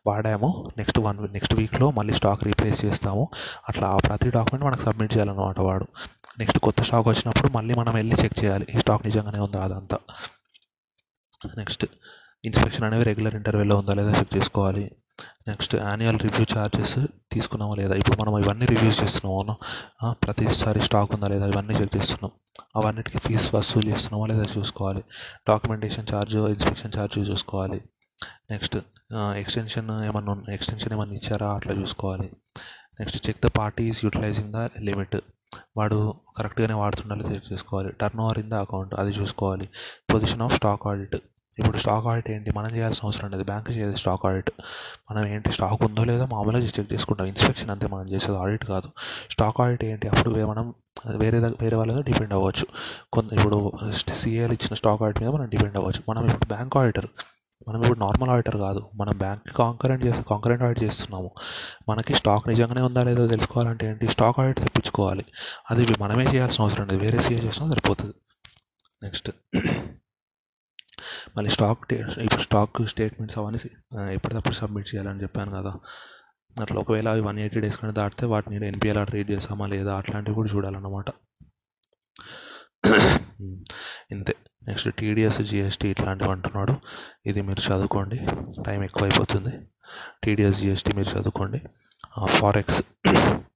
వాడాము నెక్స్ట్ వన్ నెక్స్ట్ వీక్లో మళ్ళీ స్టాక్ రీప్లేస్ చేస్తాము అట్లా ఆ ప్రతి డాక్యుమెంట్ మనకు సబ్మిట్ చేయాలన్నమాట వాడు. నెక్స్ట్ కొత్త స్టాక్ వచ్చినప్పుడు మళ్ళీ మనం వెళ్ళి చెక్ చేయాలి ఈ స్టాక్ నిజంగానే ఉందా అదంతా. నెక్స్ట్ ఇన్స్పెక్షన్ అనేవి రెగ్యులర్ ఇంటర్వెల్లో ఉందా లేదా చెక్ చేసుకోవాలి. నెక్స్ట్ యాన్యువల్ రివ్యూ ఛార్జెస్ తీసుకున్నామా లేదా? ఇప్పుడు మనం ఇవన్నీ రివ్యూస్ చేస్తున్నాము? ప్రతిసారి స్టాక్ ఉందా లేదా? ఇవన్నీ చెక్ చేస్తున్నాం. అవన్నిటికీ ఫీజు వసూలు చేస్తున్నామా లేదా చూసుకోవాలి. డాక్యుమెంటేషన్ ఛార్జ్ ఇన్స్పెక్షన్ ఛార్జ్ చూసుకోవాలి. నెక్స్ట్ ఎక్స్టెన్షన్ ఏమన్నా ఎక్స్టెన్షన్ ఏమన్నా ఇచ్చారా? అట్లా చూసుకోవాలి. Next check the party is utilizing the limit వాడు కరెక్ట్గానే వాడుతుండాలి చెక్ చేసుకోవాలి. Turnover in the account అది చూసుకోవాలి. పొజిషన్ ఆఫ్ స్టాక్ ఆడిట్ ఇప్పుడు స్టాక్ ఆడిట్ ఏంటి? మనం చేయాల్సిన అవసరం లేదు బ్యాంక్ చేయాలి స్టాక్ ఆడిట్ మనం ఏంటి? స్టాక్ ఉందో లేదో మామూలుగా చెక్ చేసుకుంటాం. ఇన్స్పెక్షన్ అంతే మనం చేసేది ఆడిట్ కాదు. స్టాక్ ఆడిట్ ఏంటి? అప్పుడు మనం వేరే వేరే వాళ్ళ మీద డిపెండ్ అవ్వచ్చు. కొంత ఇప్పుడు సిఏలు ఇచ్చిన స్టాక్ ఆడిట్ మీద మనం డిపెండ్ అవ్వచ్చు. మనం ఇప్పుడు బ్యాంక్ ఆడిటర్ మనం ఇప్పుడు నార్మల్ ఆడిటర్ కాదు. మనం బ్యాంక్ కాంకరెంట్ చేసి కాంకరెంట్ ఆడిట్ చేస్తున్నాము. మనకి స్టాక్ నిజంగానే ఉందా లేదో తెలుసుకోవాలంటే ఏంటి? స్టాక్ ఆడిట్ తెప్పించుకోవాలి. అది మనమే చేయాల్సిన అవసరం లేదు. వేరే సీఏ చేసినా సరిపోతుంది. నెక్స్ట్ మళ్ళీ స్టాక్ ఇప్పుడు స్టాక్ స్టేట్మెంట్స్ అవన్నీ ఎప్పటికప్పుడు సబ్మిట్ చేయాలని చెప్పాను కదా. అట్లా ఒకవేళ అవి వన్ ఎయిటీ డేస్ కానీ దాటితే వాటిని ఎన్పిఎల్ రీడ్ చేస్తామా లేదా అట్లాంటివి కూడా చూడాలన్నమాట. ఇంతే. నెక్స్ట్ టీడీఎస్ జిఎస్టీ ఇట్లాంటివి అంటున్నాడు. ఇది మీరు చదువుకోండి. టైం ఎక్కువైపోతుంది. టీడీఎస్ జిఎస్టీ మీరు చదువుకోండి. ఫారెక్స్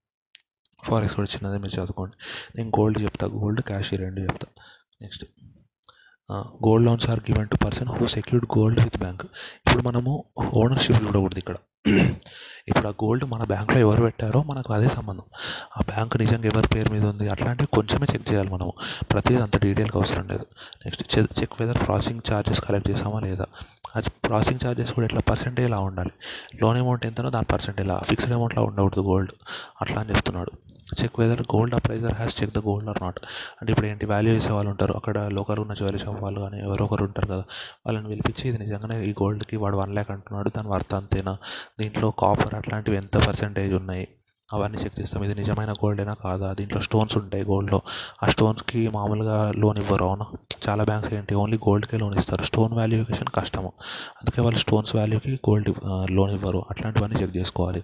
ఫారెక్స్ కూడా చిన్నదే మీరు చదువుకోండి. నేను గోల్డ్ చెప్తా. గోల్డ్ క్యాష్ రెండు చెప్తా. Next gold loans are given to person who secured gold with bank ఇప్పుడు మనము ఓనర్షిప్ చూడకూడదు ఇక్కడ. ఇప్పుడు ఆ గోల్డ్ మన బ్యాంక్లో ఎవరు పెట్టారో మనకు అదే సంబంధం. ఆ బ్యాంక్ నిజంగా ఎవరి పేరు మీద ఉంది? అట్లాంటివి కొంచెమే చెక్ చేయాలి మనము. ప్రతిదీ అంత డీటెయిల్గా అవసరం లేదు. Next check whether processing charges collect చేసామా లేదా? అది ప్రాసెసింగ్ ఛార్జెస్ కూడా ఎట్లా పర్సెంటేజ్లా ఉండాలి? లోన్ అమౌంట్ ఎంతనో దాని పర్సెంట్ లా ఫిక్స్డ్ అమౌంట్లో ఉండకూడదు గోల్డ్ అట్లా అని చెప్తున్నాడు. Check whether gold appraiser has check the gold or not అంటే ఇప్పుడు ఏంటి వాల్యూ చేసే వాళ్ళు ఉంటారు. అక్కడ లోకల్ ఉన్న జ్యువెలరీ షాప్ వాళ్ళు కానీ ఎవరో ఒకరు ఉంటారు కదా. వాళ్ళని పిలిపించి ఇది నిజంగానే ఈ గోల్డ్కి వాడు వన్ ల్యాక్ అంటున్నాడు దాని వర్త్ అంతేనా? దీంట్లో కాపర్ అట్లాంటివి ఎంత పర్సెంటేజ్ ఉన్నాయి? అవన్నీ చెక్ చేస్తాం. ఇది నిజమైన గోల్డేనా కాదా? దీంట్లో స్టోన్స్ ఉంటాయి గోల్డ్లో ఆ స్టోన్స్కి మామూలుగా లోన్ ఇవ్వరు అవునా? చాలా బ్యాంక్స్ ఏంటి ఓన్లీ గోల్డ్కే లోన్ ఇస్తారు. స్టోన్ వాల్యుయేషన్ కష్టము. అందుకే వాళ్ళు స్టోన్స్ వాల్యూకి గోల్డ్ లోన్ ఇవ్వరు. అట్లాంటివన్నీ చెక్ చేసుకోవాలి.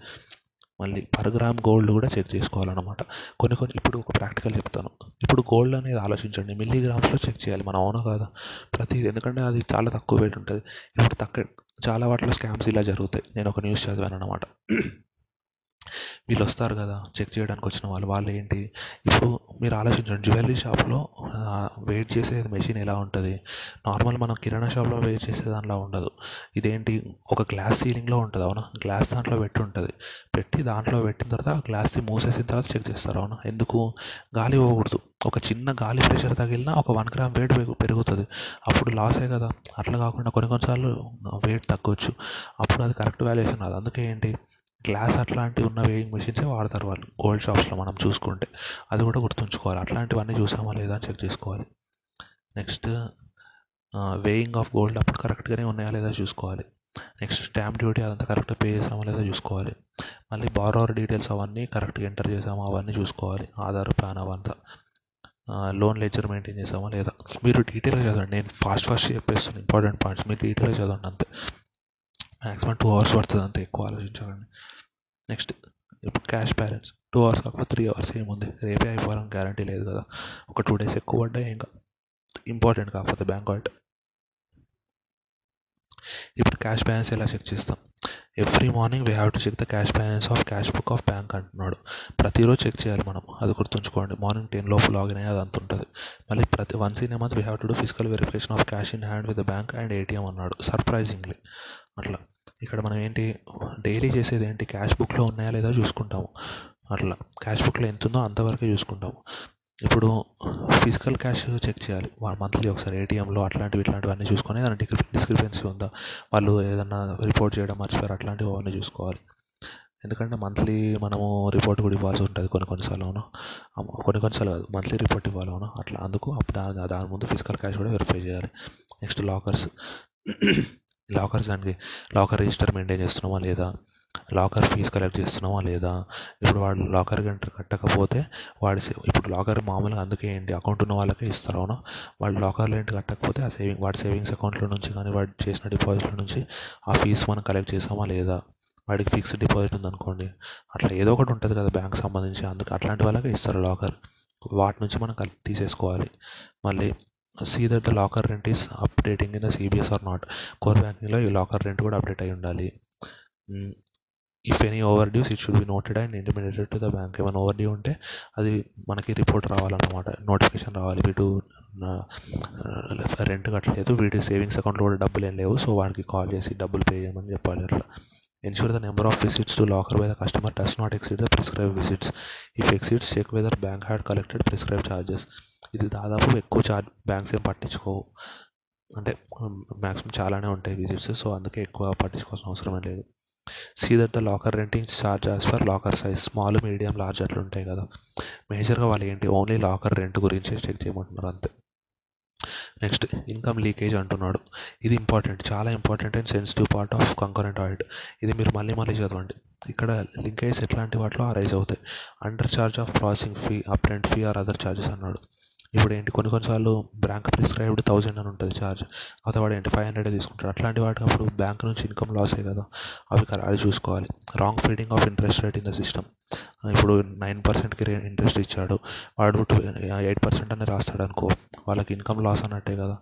మళ్ళీ పర్ గ్రామ్ గోల్డ్ కూడా చెక్ చేసుకోవాలన్నమాట. కొన్ని కొన్ని ఇప్పుడు ఒక ప్రాక్టికల్ చెప్తాను. ఇప్పుడు గోల్డ్ అనేది ఆలోచించండి. మిల్లీగ్రామ్స్లో చెక్ చేయాలి. మనం అవునా కాదా? ప్రతి ఎందుకంటే అది చాలా తక్కువ వెయిట్ ఉంటుంది. ఇప్పుడు తక్కువ చాలా వాటిలో స్కామ్స్ ఇలా జరుగుతాయి. నేను ఒక న్యూస్ చదివాను అనమాట వీళ్ళు వస్తారు కదా చెక్ చేయడానికి వచ్చిన వాళ్ళు. వాళ్ళు ఏంటి ఇప్పుడు మీరు ఆలోచించండి జ్యువెలరీ షాప్లో వెయిట్ చేసే మెషిన్ ఎలా ఉంటుంది? నార్మల్ మనం కిరాణా షాప్లో వెయిట్ చేసే దానిలా ఉండదు. ఇదేంటి? ఒక గ్లాస్ సీలింగ్లో ఉంటుంది అవునా? గ్లాస్ దాంట్లో పెట్టి ఉంటుంది. పెట్టి దాంట్లో పెట్టిన తర్వాత ఆ గ్లాస్ని మూసేసిన తర్వాత చెక్ చేస్తారు అవునా? ఎందుకు? గాలి పోకూడదు. ఒక చిన్న గాలి ప్రెషర్ తగిలినా ఒక వన్ గ్రామ్ వెయిట్ పెరుగుతుంది. అప్పుడు లాసే కదా. అట్లా కాకుండా కొన్ని కొన్నిసార్లు వెయిట్ తగ్గొచ్చు. అప్పుడు అది కరెక్ట్ వాల్యుయేషన్ రాదు. అందుకే ఏంటి? గ్లాస్ అట్లాంటివి ఉన్న వేయింగ్ మిషన్సే వాడతారు వాళ్ళు గోల్డ్ షాప్స్లో మనం చూసుకుంటే. అది కూడా గుర్తుంచుకోవాలి. అట్లాంటివన్నీ చూసామా లేదా అని చెక్ చేసుకోవాలి. నెక్స్ట్ వేయింగ్ ఆఫ్ గోల్డ్ అప్పుడు కరెక్ట్గానే ఉన్నాయా లేదా చూసుకోవాలి. నెక్స్ట్ స్టాంప్ డ్యూటీ అదంతా కరెక్ట్గా పే చేసామా లేదా చూసుకోవాలి. మళ్ళీ బారోవర్ డీటెయిల్స్ అవన్నీ కరెక్ట్గా ఎంటర్ చేసామా అవన్నీ చూసుకోవాలి. ఆధార్ ప్యాన్ అవంతా. లోన్ లెజర్ మెయింటైన్ చేసామా లేదా. మీరు డీటెయిల్గా చదవండి. నేను ఫాస్ట్ ఫాస్ట్ చెప్పేస్తాను. Important points. మీరు డీటెయిల్గా చదవండి అంతే. మ్యాక్సిమం టూ అవర్స్ పడుతుంది అంతే ఎక్కువ ఆలోచించాలని. నెక్స్ట్ ఇప్పుడు క్యాష్ బ్యాలెన్స్. టూ అవర్స్ కాకపోతే త్రీ అవర్స్ ఏముంది? రేపే అయిపోవాలని గ్యారంటీ లేదు కదా. ఒక టూ డేస్ ఎక్కువ పడ్డాయి ఇంకా ఇంపార్టెంట్ కాకపోతే బ్యాంక్ అకౌంట్ ఇప్పుడు క్యాష్ బ్యాలెన్స్ ఎలా చెక్ చేస్తాం? Every morning we have to check the cash balance of cash book of bank అంటున్నాడు. ప్రతిరోజు చెక్ చేయాలి మనం. అది గుర్తుంచుకోండి. మార్నింగ్ టెన్ లోపు లాగిన్ అయ్యి అది అంత ఉంటుంది. మళ్ళీ ప్రతి once in a month we have to do physical verification of cash in hand with bank and ATM అన్నాడు. సర్ప్రైజింగ్లీ. అట్లా. ఇక్కడ మనం ఏంటి డైలీ చేసేది ఏంటి క్యాష్ బుక్లో ఉన్నాయా లేదా చూసుకుంటాము. అట్లా. క్యాష్ బుక్లో ఎంత ఉందో అంతవరకే చూసుకుంటాము. ఇప్పుడు ఫిజికల్ క్యాష్ చెక్ చేయాలి. మంత్లీ ఒకసారి ఏటీఎంలో అట్లాంటివి ఇట్లాంటివన్నీ చూసుకొని దాని డిస్క్రిపెన్సీ ఉందా? వాళ్ళు ఏదన్నా రిపోర్ట్ చేయడం మర్చిపోయారు అట్లాంటివి అవన్నీ చూసుకోవాలి. ఎందుకంటే మంత్లీ మనము రిపోర్ట్ కూడా ఇవ్వాల్సి ఉంటుంది కొన్ని కొన్నిసార్లు అవును కొన్ని కొన్నిసార్లు కాదు మంత్లీ రిపోర్ట్ ఇవ్వాలి అవును అట్లా అందుకు దాని దాని ముందు ఫిజికల్ క్యాష్ కూడా వెరిఫై చేయాలి. Next lockers. లాకర్స్ దానికి లాకర్ రిజిస్టర్ మెయింటైన్ చేస్తున్నామా లేదా? లాకర్ ఫీజు కలెక్ట్ చేస్తున్నామా లేదా? ఇప్పుడు వాడు లాకర్ గంట కట్టకపోతే వాడి ఇప్పుడు లాకర్ మామూలుగా అందుకే ఏంటి? అకౌంట్ ఉన్న వాళ్ళకే ఇస్తారు అవునా? వాడు లాకర్ రెంట్ కట్టకపోతే ఆ సేవింగ్ వాడి సేవింగ్స్ అకౌంట్లో నుంచి కానీ వాడు చేసిన డిపాజిట్ల నుంచి ఆ ఫీజు మనం కలెక్ట్ చేసామా లేదా? వాడికి ఫిక్స్డ్ డిపాజిట్ ఉందనుకోండి. అట్లా ఏదో ఒకటి ఉంటుంది కదా బ్యాంక్ సంబంధించి అందుకు అట్లాంటి వాళ్ళకే ఇస్తారు లాకర్. వాటి నుంచి మనం తీసేసుకోవాలి. మళ్ళీ see that the locker rent is updating in the CBS or not core బ్యాంకింగ్లో ఈ లాకర్ రెంట్ కూడా అప్డేట్ అయి ఉండాలి. If any overdues it should be noted and intimated to the bank ఏమైనా ఓవర్ డ్యూ ఉంటే అది మనకి రిపోర్ట్ రావాలన్నమాట. నోటిఫికేషన్ రావాలి. వీడు రెంట్ కట్టలేదు. వీడి సేవింగ్స్ అకౌంట్లో కూడా డబ్బులు ఏం లేవు. సో వాడికి కాల్ చేసి డబ్బులు పే చేయమని చెప్పాలి అట్లా. Ensure the number of visits to locker by the customer does not exceed the prescribed visits. If exceeds check whether bank had collected prescribed charges. ఇది దాదాపు ఎక్కువ చార్జ్ బ్యాంక్స్ ఏం పట్టించుకోవు. అంటే మ్యాక్సిమం చాలానే ఉంటాయి విజిట్స్ సో అందుకే ఎక్కువ పట్టించుకోవాల్సిన అవసరం లేదు. See that the locker renting charge as for locker size small medium large అట్లా ఉంటాయి కదా. మేజర్గా వాళ్ళు ఏంటి ఓన్లీ లాకర్ రెంట్ గురించి చెక్ చేయమంటున్నారు అంతే. నెక్స్ట్ ఇన్కమ్ లీకేజ్ అంటున్నాడు. ఇది ఇంపార్టెంట్ చాలా important and sensitive part of concurrent audit ఇది మీరు మళ్ళీ మళ్ళీ చదవండి. ఇక్కడ లింకేజ్ ఎట్లాంటి వాటిలో అరైజ్ అవుతాయి. Under charge of processing fee apparent fee or other charges అన్నాడు. ఇప్పుడు ఏంటి కొన్ని కొన్నిసార్లు బ్యాంక్ ప్రిస్క్రైబ్డ్ థౌజండ్ అని ఉంటుంది ఛార్జ్ అదే వాడు ఏంటి ఫైవ్ హండ్రెడ్ తీసుకుంటాడు. అట్లాంటి వాటికి అప్పుడు బ్యాంక్ నుంచి ఇన్కమ్ లాసే కదా. అవి అది చూసుకోవాలి. Wrong feeding of interest rate in the system ఇప్పుడు నైన్ పర్సెంట్కి ఇంట్రెస్ట్ ఇచ్చాడు. వాడు ఎయిట్ పర్సెంట్ అని రాస్తాడు అనుకో. వాళ్ళకి ఇన్కమ్ లాస్ అన్నట్టే కదా.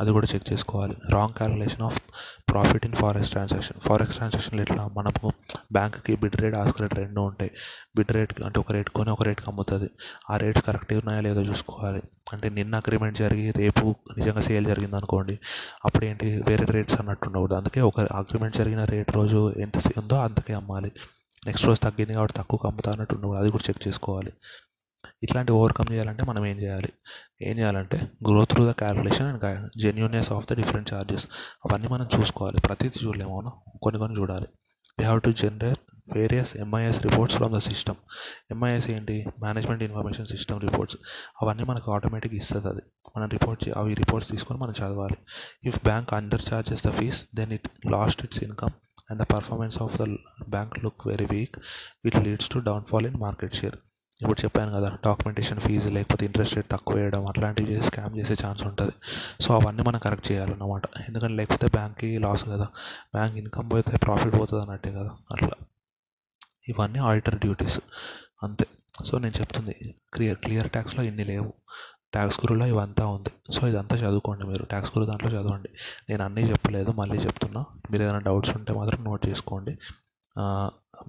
అది కూడా చెక్ చేసుకోవాలి. Wrong calculation of profit in forex transaction forex ట్రాన్సాక్షన్లు ఎట్లా? మనకు బ్యాంక్కి బిడ్ రేట్ ఆస్క్ రేట్ రెండు ఉంటాయి. బిడ్ రేట్ అంటే ఒక రేట్ కొని ఒక రేట్కి అమ్ముతుంది. ఆ రేట్స్ కరెక్ట్గా ఉన్నాయా లేదో చూసుకోవాలి. అంటే నిన్న అగ్రిమెంట్ జరిగి రేపు నిజంగా సేల్ జరిగింది అనుకోండి అప్పుడు ఏంటి? వేరే రేట్స్ అన్నట్టు ఉండకూడదు. అందుకే ఒక అగ్రిమెంట్ జరిగిన రేట్ రోజు ఎంత ఉందో అంతకే అమ్మాలి. నెక్స్ట్ రోజు తగ్గింది కాబట్టి తక్కువ అమ్ముతా అన్నట్టు ఉండకూడదు. అది కూడా చెక్ చేసుకోవాలి. ఇట్లాంటి ఓవర్కమ్ చేయాలంటే మనం ఏం చేయాలి? ఏం చేయాలంటే go through the calculation and genuineness of the different charges అవన్నీ మనం చూసుకోవాలి. ప్రతిదీ చూడలేము అవును? కొన్ని కొన్ని చూడాలి. We have to generate various MIS reports from the system MIS ఏంటి? మేనేజ్మెంట్ ఇన్ఫర్మేషన్ సిస్టమ్ రిపోర్ట్స్ అవన్నీ మనకు ఆటోమేటిక్ ఇస్తుంది అది. మనం రిపోర్ట్ అవి రిపోర్ట్స్ తీసుకొని మనం చదవాలి. If bank under charges the fees then it lost its income and the performance of the bank look very weak it leads to downfall in market share ఇప్పుడు చెప్పాను కదా డాక్యుమెంటేషన్ ఫీజు లేకపోతే interest rate తక్కువ వేయడం అట్లాంటివి చేసి scam చేసే chance ఉంటుంది. సో అవన్నీ మనం కరెక్ట్ చేయాలన్నమాట. ఎందుకంటే లేకపోతే బ్యాంక్కి లాస్ కదా. బ్యాంక్ ఇన్కమ్ పోతే ప్రాఫిట్ పోతుంది అన్నట్టే కదా. అట్లా. ఇవన్నీ ఆడిటర్ డ్యూటీస్ అంతే. సో నేను చెప్తుంది. క్లియర్ క్లియర్ ట్యాక్స్లో ఇన్ని లేవు. ట్యాక్స్ గురులో ఇవంతా ఉంది. సో ఇదంతా చదువుకోండి మీరు. ట్యాక్స్ గురు దాంట్లో చదవండి. నేను అన్నీ చెప్పలేదు మళ్ళీ చెప్తున్నా. మీరు ఏదైనా డౌట్స్ ఉంటే మాత్రం నోట్ చేసుకోండి.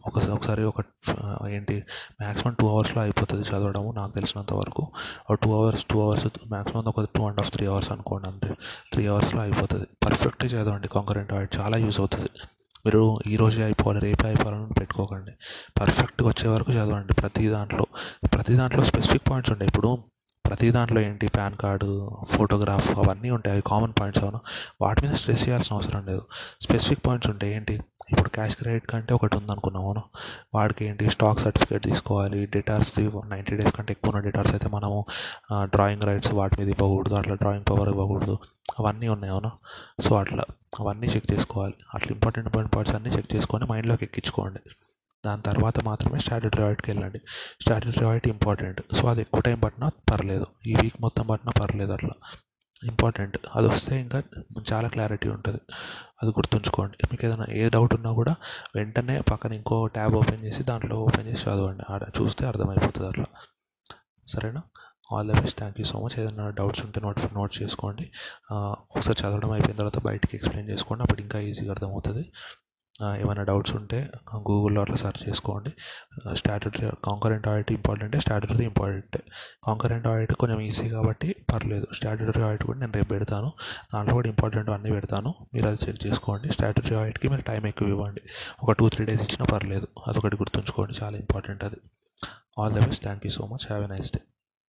ఒకసారి ఒకసారి ఒక ఏంటి మ్యాక్సిమం టూ అవర్స్లో అయిపోతుంది చదవడము నాకు తెలిసినంత వరకు. ఒక two hours two hours maximum ఒక two and half three hours అనుకోండి అంతే. త్రీ అవర్స్లో అయిపోతుంది. పర్ఫెక్ట్గా చదవండి కాంకరెంట్ ఆయిడ్ చాలా యూస్ అవుతుంది. మీరు ఈ రోజే అయిపోవాలి రేపే అయిపోవాలని పెట్టుకోకండి. పర్ఫెక్ట్గా వచ్చే వరకు చదవండి ప్రతి దాంట్లో. ప్రతి దాంట్లో స్పెసిఫిక్ పాయింట్స్ ఉంటాయి ఇప్పుడు ప్రతి దాంట్లో ఏంటి? పాన్ కార్డు ఫోటోగ్రాఫ్ అవన్నీ ఉంటాయి. అవి కామన్ పాయింట్స్ అవును. వాటి మీద స్ట్రెస్ చేయాల్సిన అవసరం లేదు. స్పెసిఫిక్ పాయింట్స్ ఉంటాయి ఏంటి? ఇప్పుడు క్యాష్ క్రెడిట్ కంటే ఒకటి ఉందనుకున్నాం అవును. వాడికి ఏంటి? స్టాక్ సర్టిఫికేట్ తీసుకోవాలి. డేటాస్ది నైంటీ డేస్ కంటే ఎక్కువ ఉన్న డేటాస్ అయితే మనము డ్రాయింగ్ రైట్స్ వాటి మీద ఇవ్వకూడదు. అట్లా డ్రాయింగ్ పవర్ ఇవ్వకూడదు. అవన్నీ ఉన్నాయి అవును. సో అట్లా అవన్నీ చెక్ చేసుకోవాలి. అట్లా ఇంపార్టెంట్ ఇంపార్టెంట్ పాయింట్స్ అన్నీ చెక్ చేసుకొని మైండ్లోకి ఎక్కించుకోండి. దాని తర్వాత మాత్రమే స్టాట్యుటరీ ఆడిట్కి వెళ్ళండి. Statutory audit important. సో అది ఎక్కువ టైం పట్టినా పర్లేదు. ఈ వీక్ మొత్తం పట్టినా పర్లేదు అట్లా. ఇంపార్టెంట్. అది వస్తే ఇంకా చాలా క్లారిటీ ఉంటుంది. అది గుర్తుంచుకోండి. మీకు ఏదైనా ఏ డౌట్ ఉన్నా కూడా వెంటనే పక్కన ఇంకో ట్యాబ్ ఓపెన్ చేసి దాంట్లో ఓపెన్ చేసి చదవండి. ఆడ చూస్తే అర్థమైపోతుంది అట్లా. సరేనా? All the best. Thank you so much. ఏదైనా డౌట్స్ ఉంటే నోట్ నోట్ చేసుకోండి. ఒకసారి చదవడం అయిపోయిన తర్వాత బయటికి ఎక్స్ప్లెయిన్ చేసుకోండి. అప్పుడు ఇంకా ఈజీగా అర్థమవుతుంది. ఏమైనా డౌట్స్ ఉంటే గూగుల్లో అట్లా సెర్చ్ చేసుకోండి. స్టాట్యుటరీ కాంకరెంట్ ఆడిట్ ఇంపార్టెంటే స్టాట్యుటరీ ఇంపార్టెంటే. కాంకరెంట్ ఆడిట్ కొంచెం ఈజీ కాబట్టి పర్లేదు. స్టాట్యుటరీ ఆడిట్ కూడా నేను రేపు పెడతాను. దాంట్లో కూడా ఇంపార్టెంట్ అన్నీ పెడతాను. మీరు అది చెక్ చేసుకోండి. స్టాట్యుటరీ ఆడిట్కి మీరు టైం ఎక్కువ ఇవ్వండి. ఒక టూ త్రీ డేస్ ఇచ్చినా పర్లేదు. అదొకటి గుర్తుంచుకోండి. చాలా ఇంపార్టెంట్ అది. All the best. Thank you so much. Have a nice day.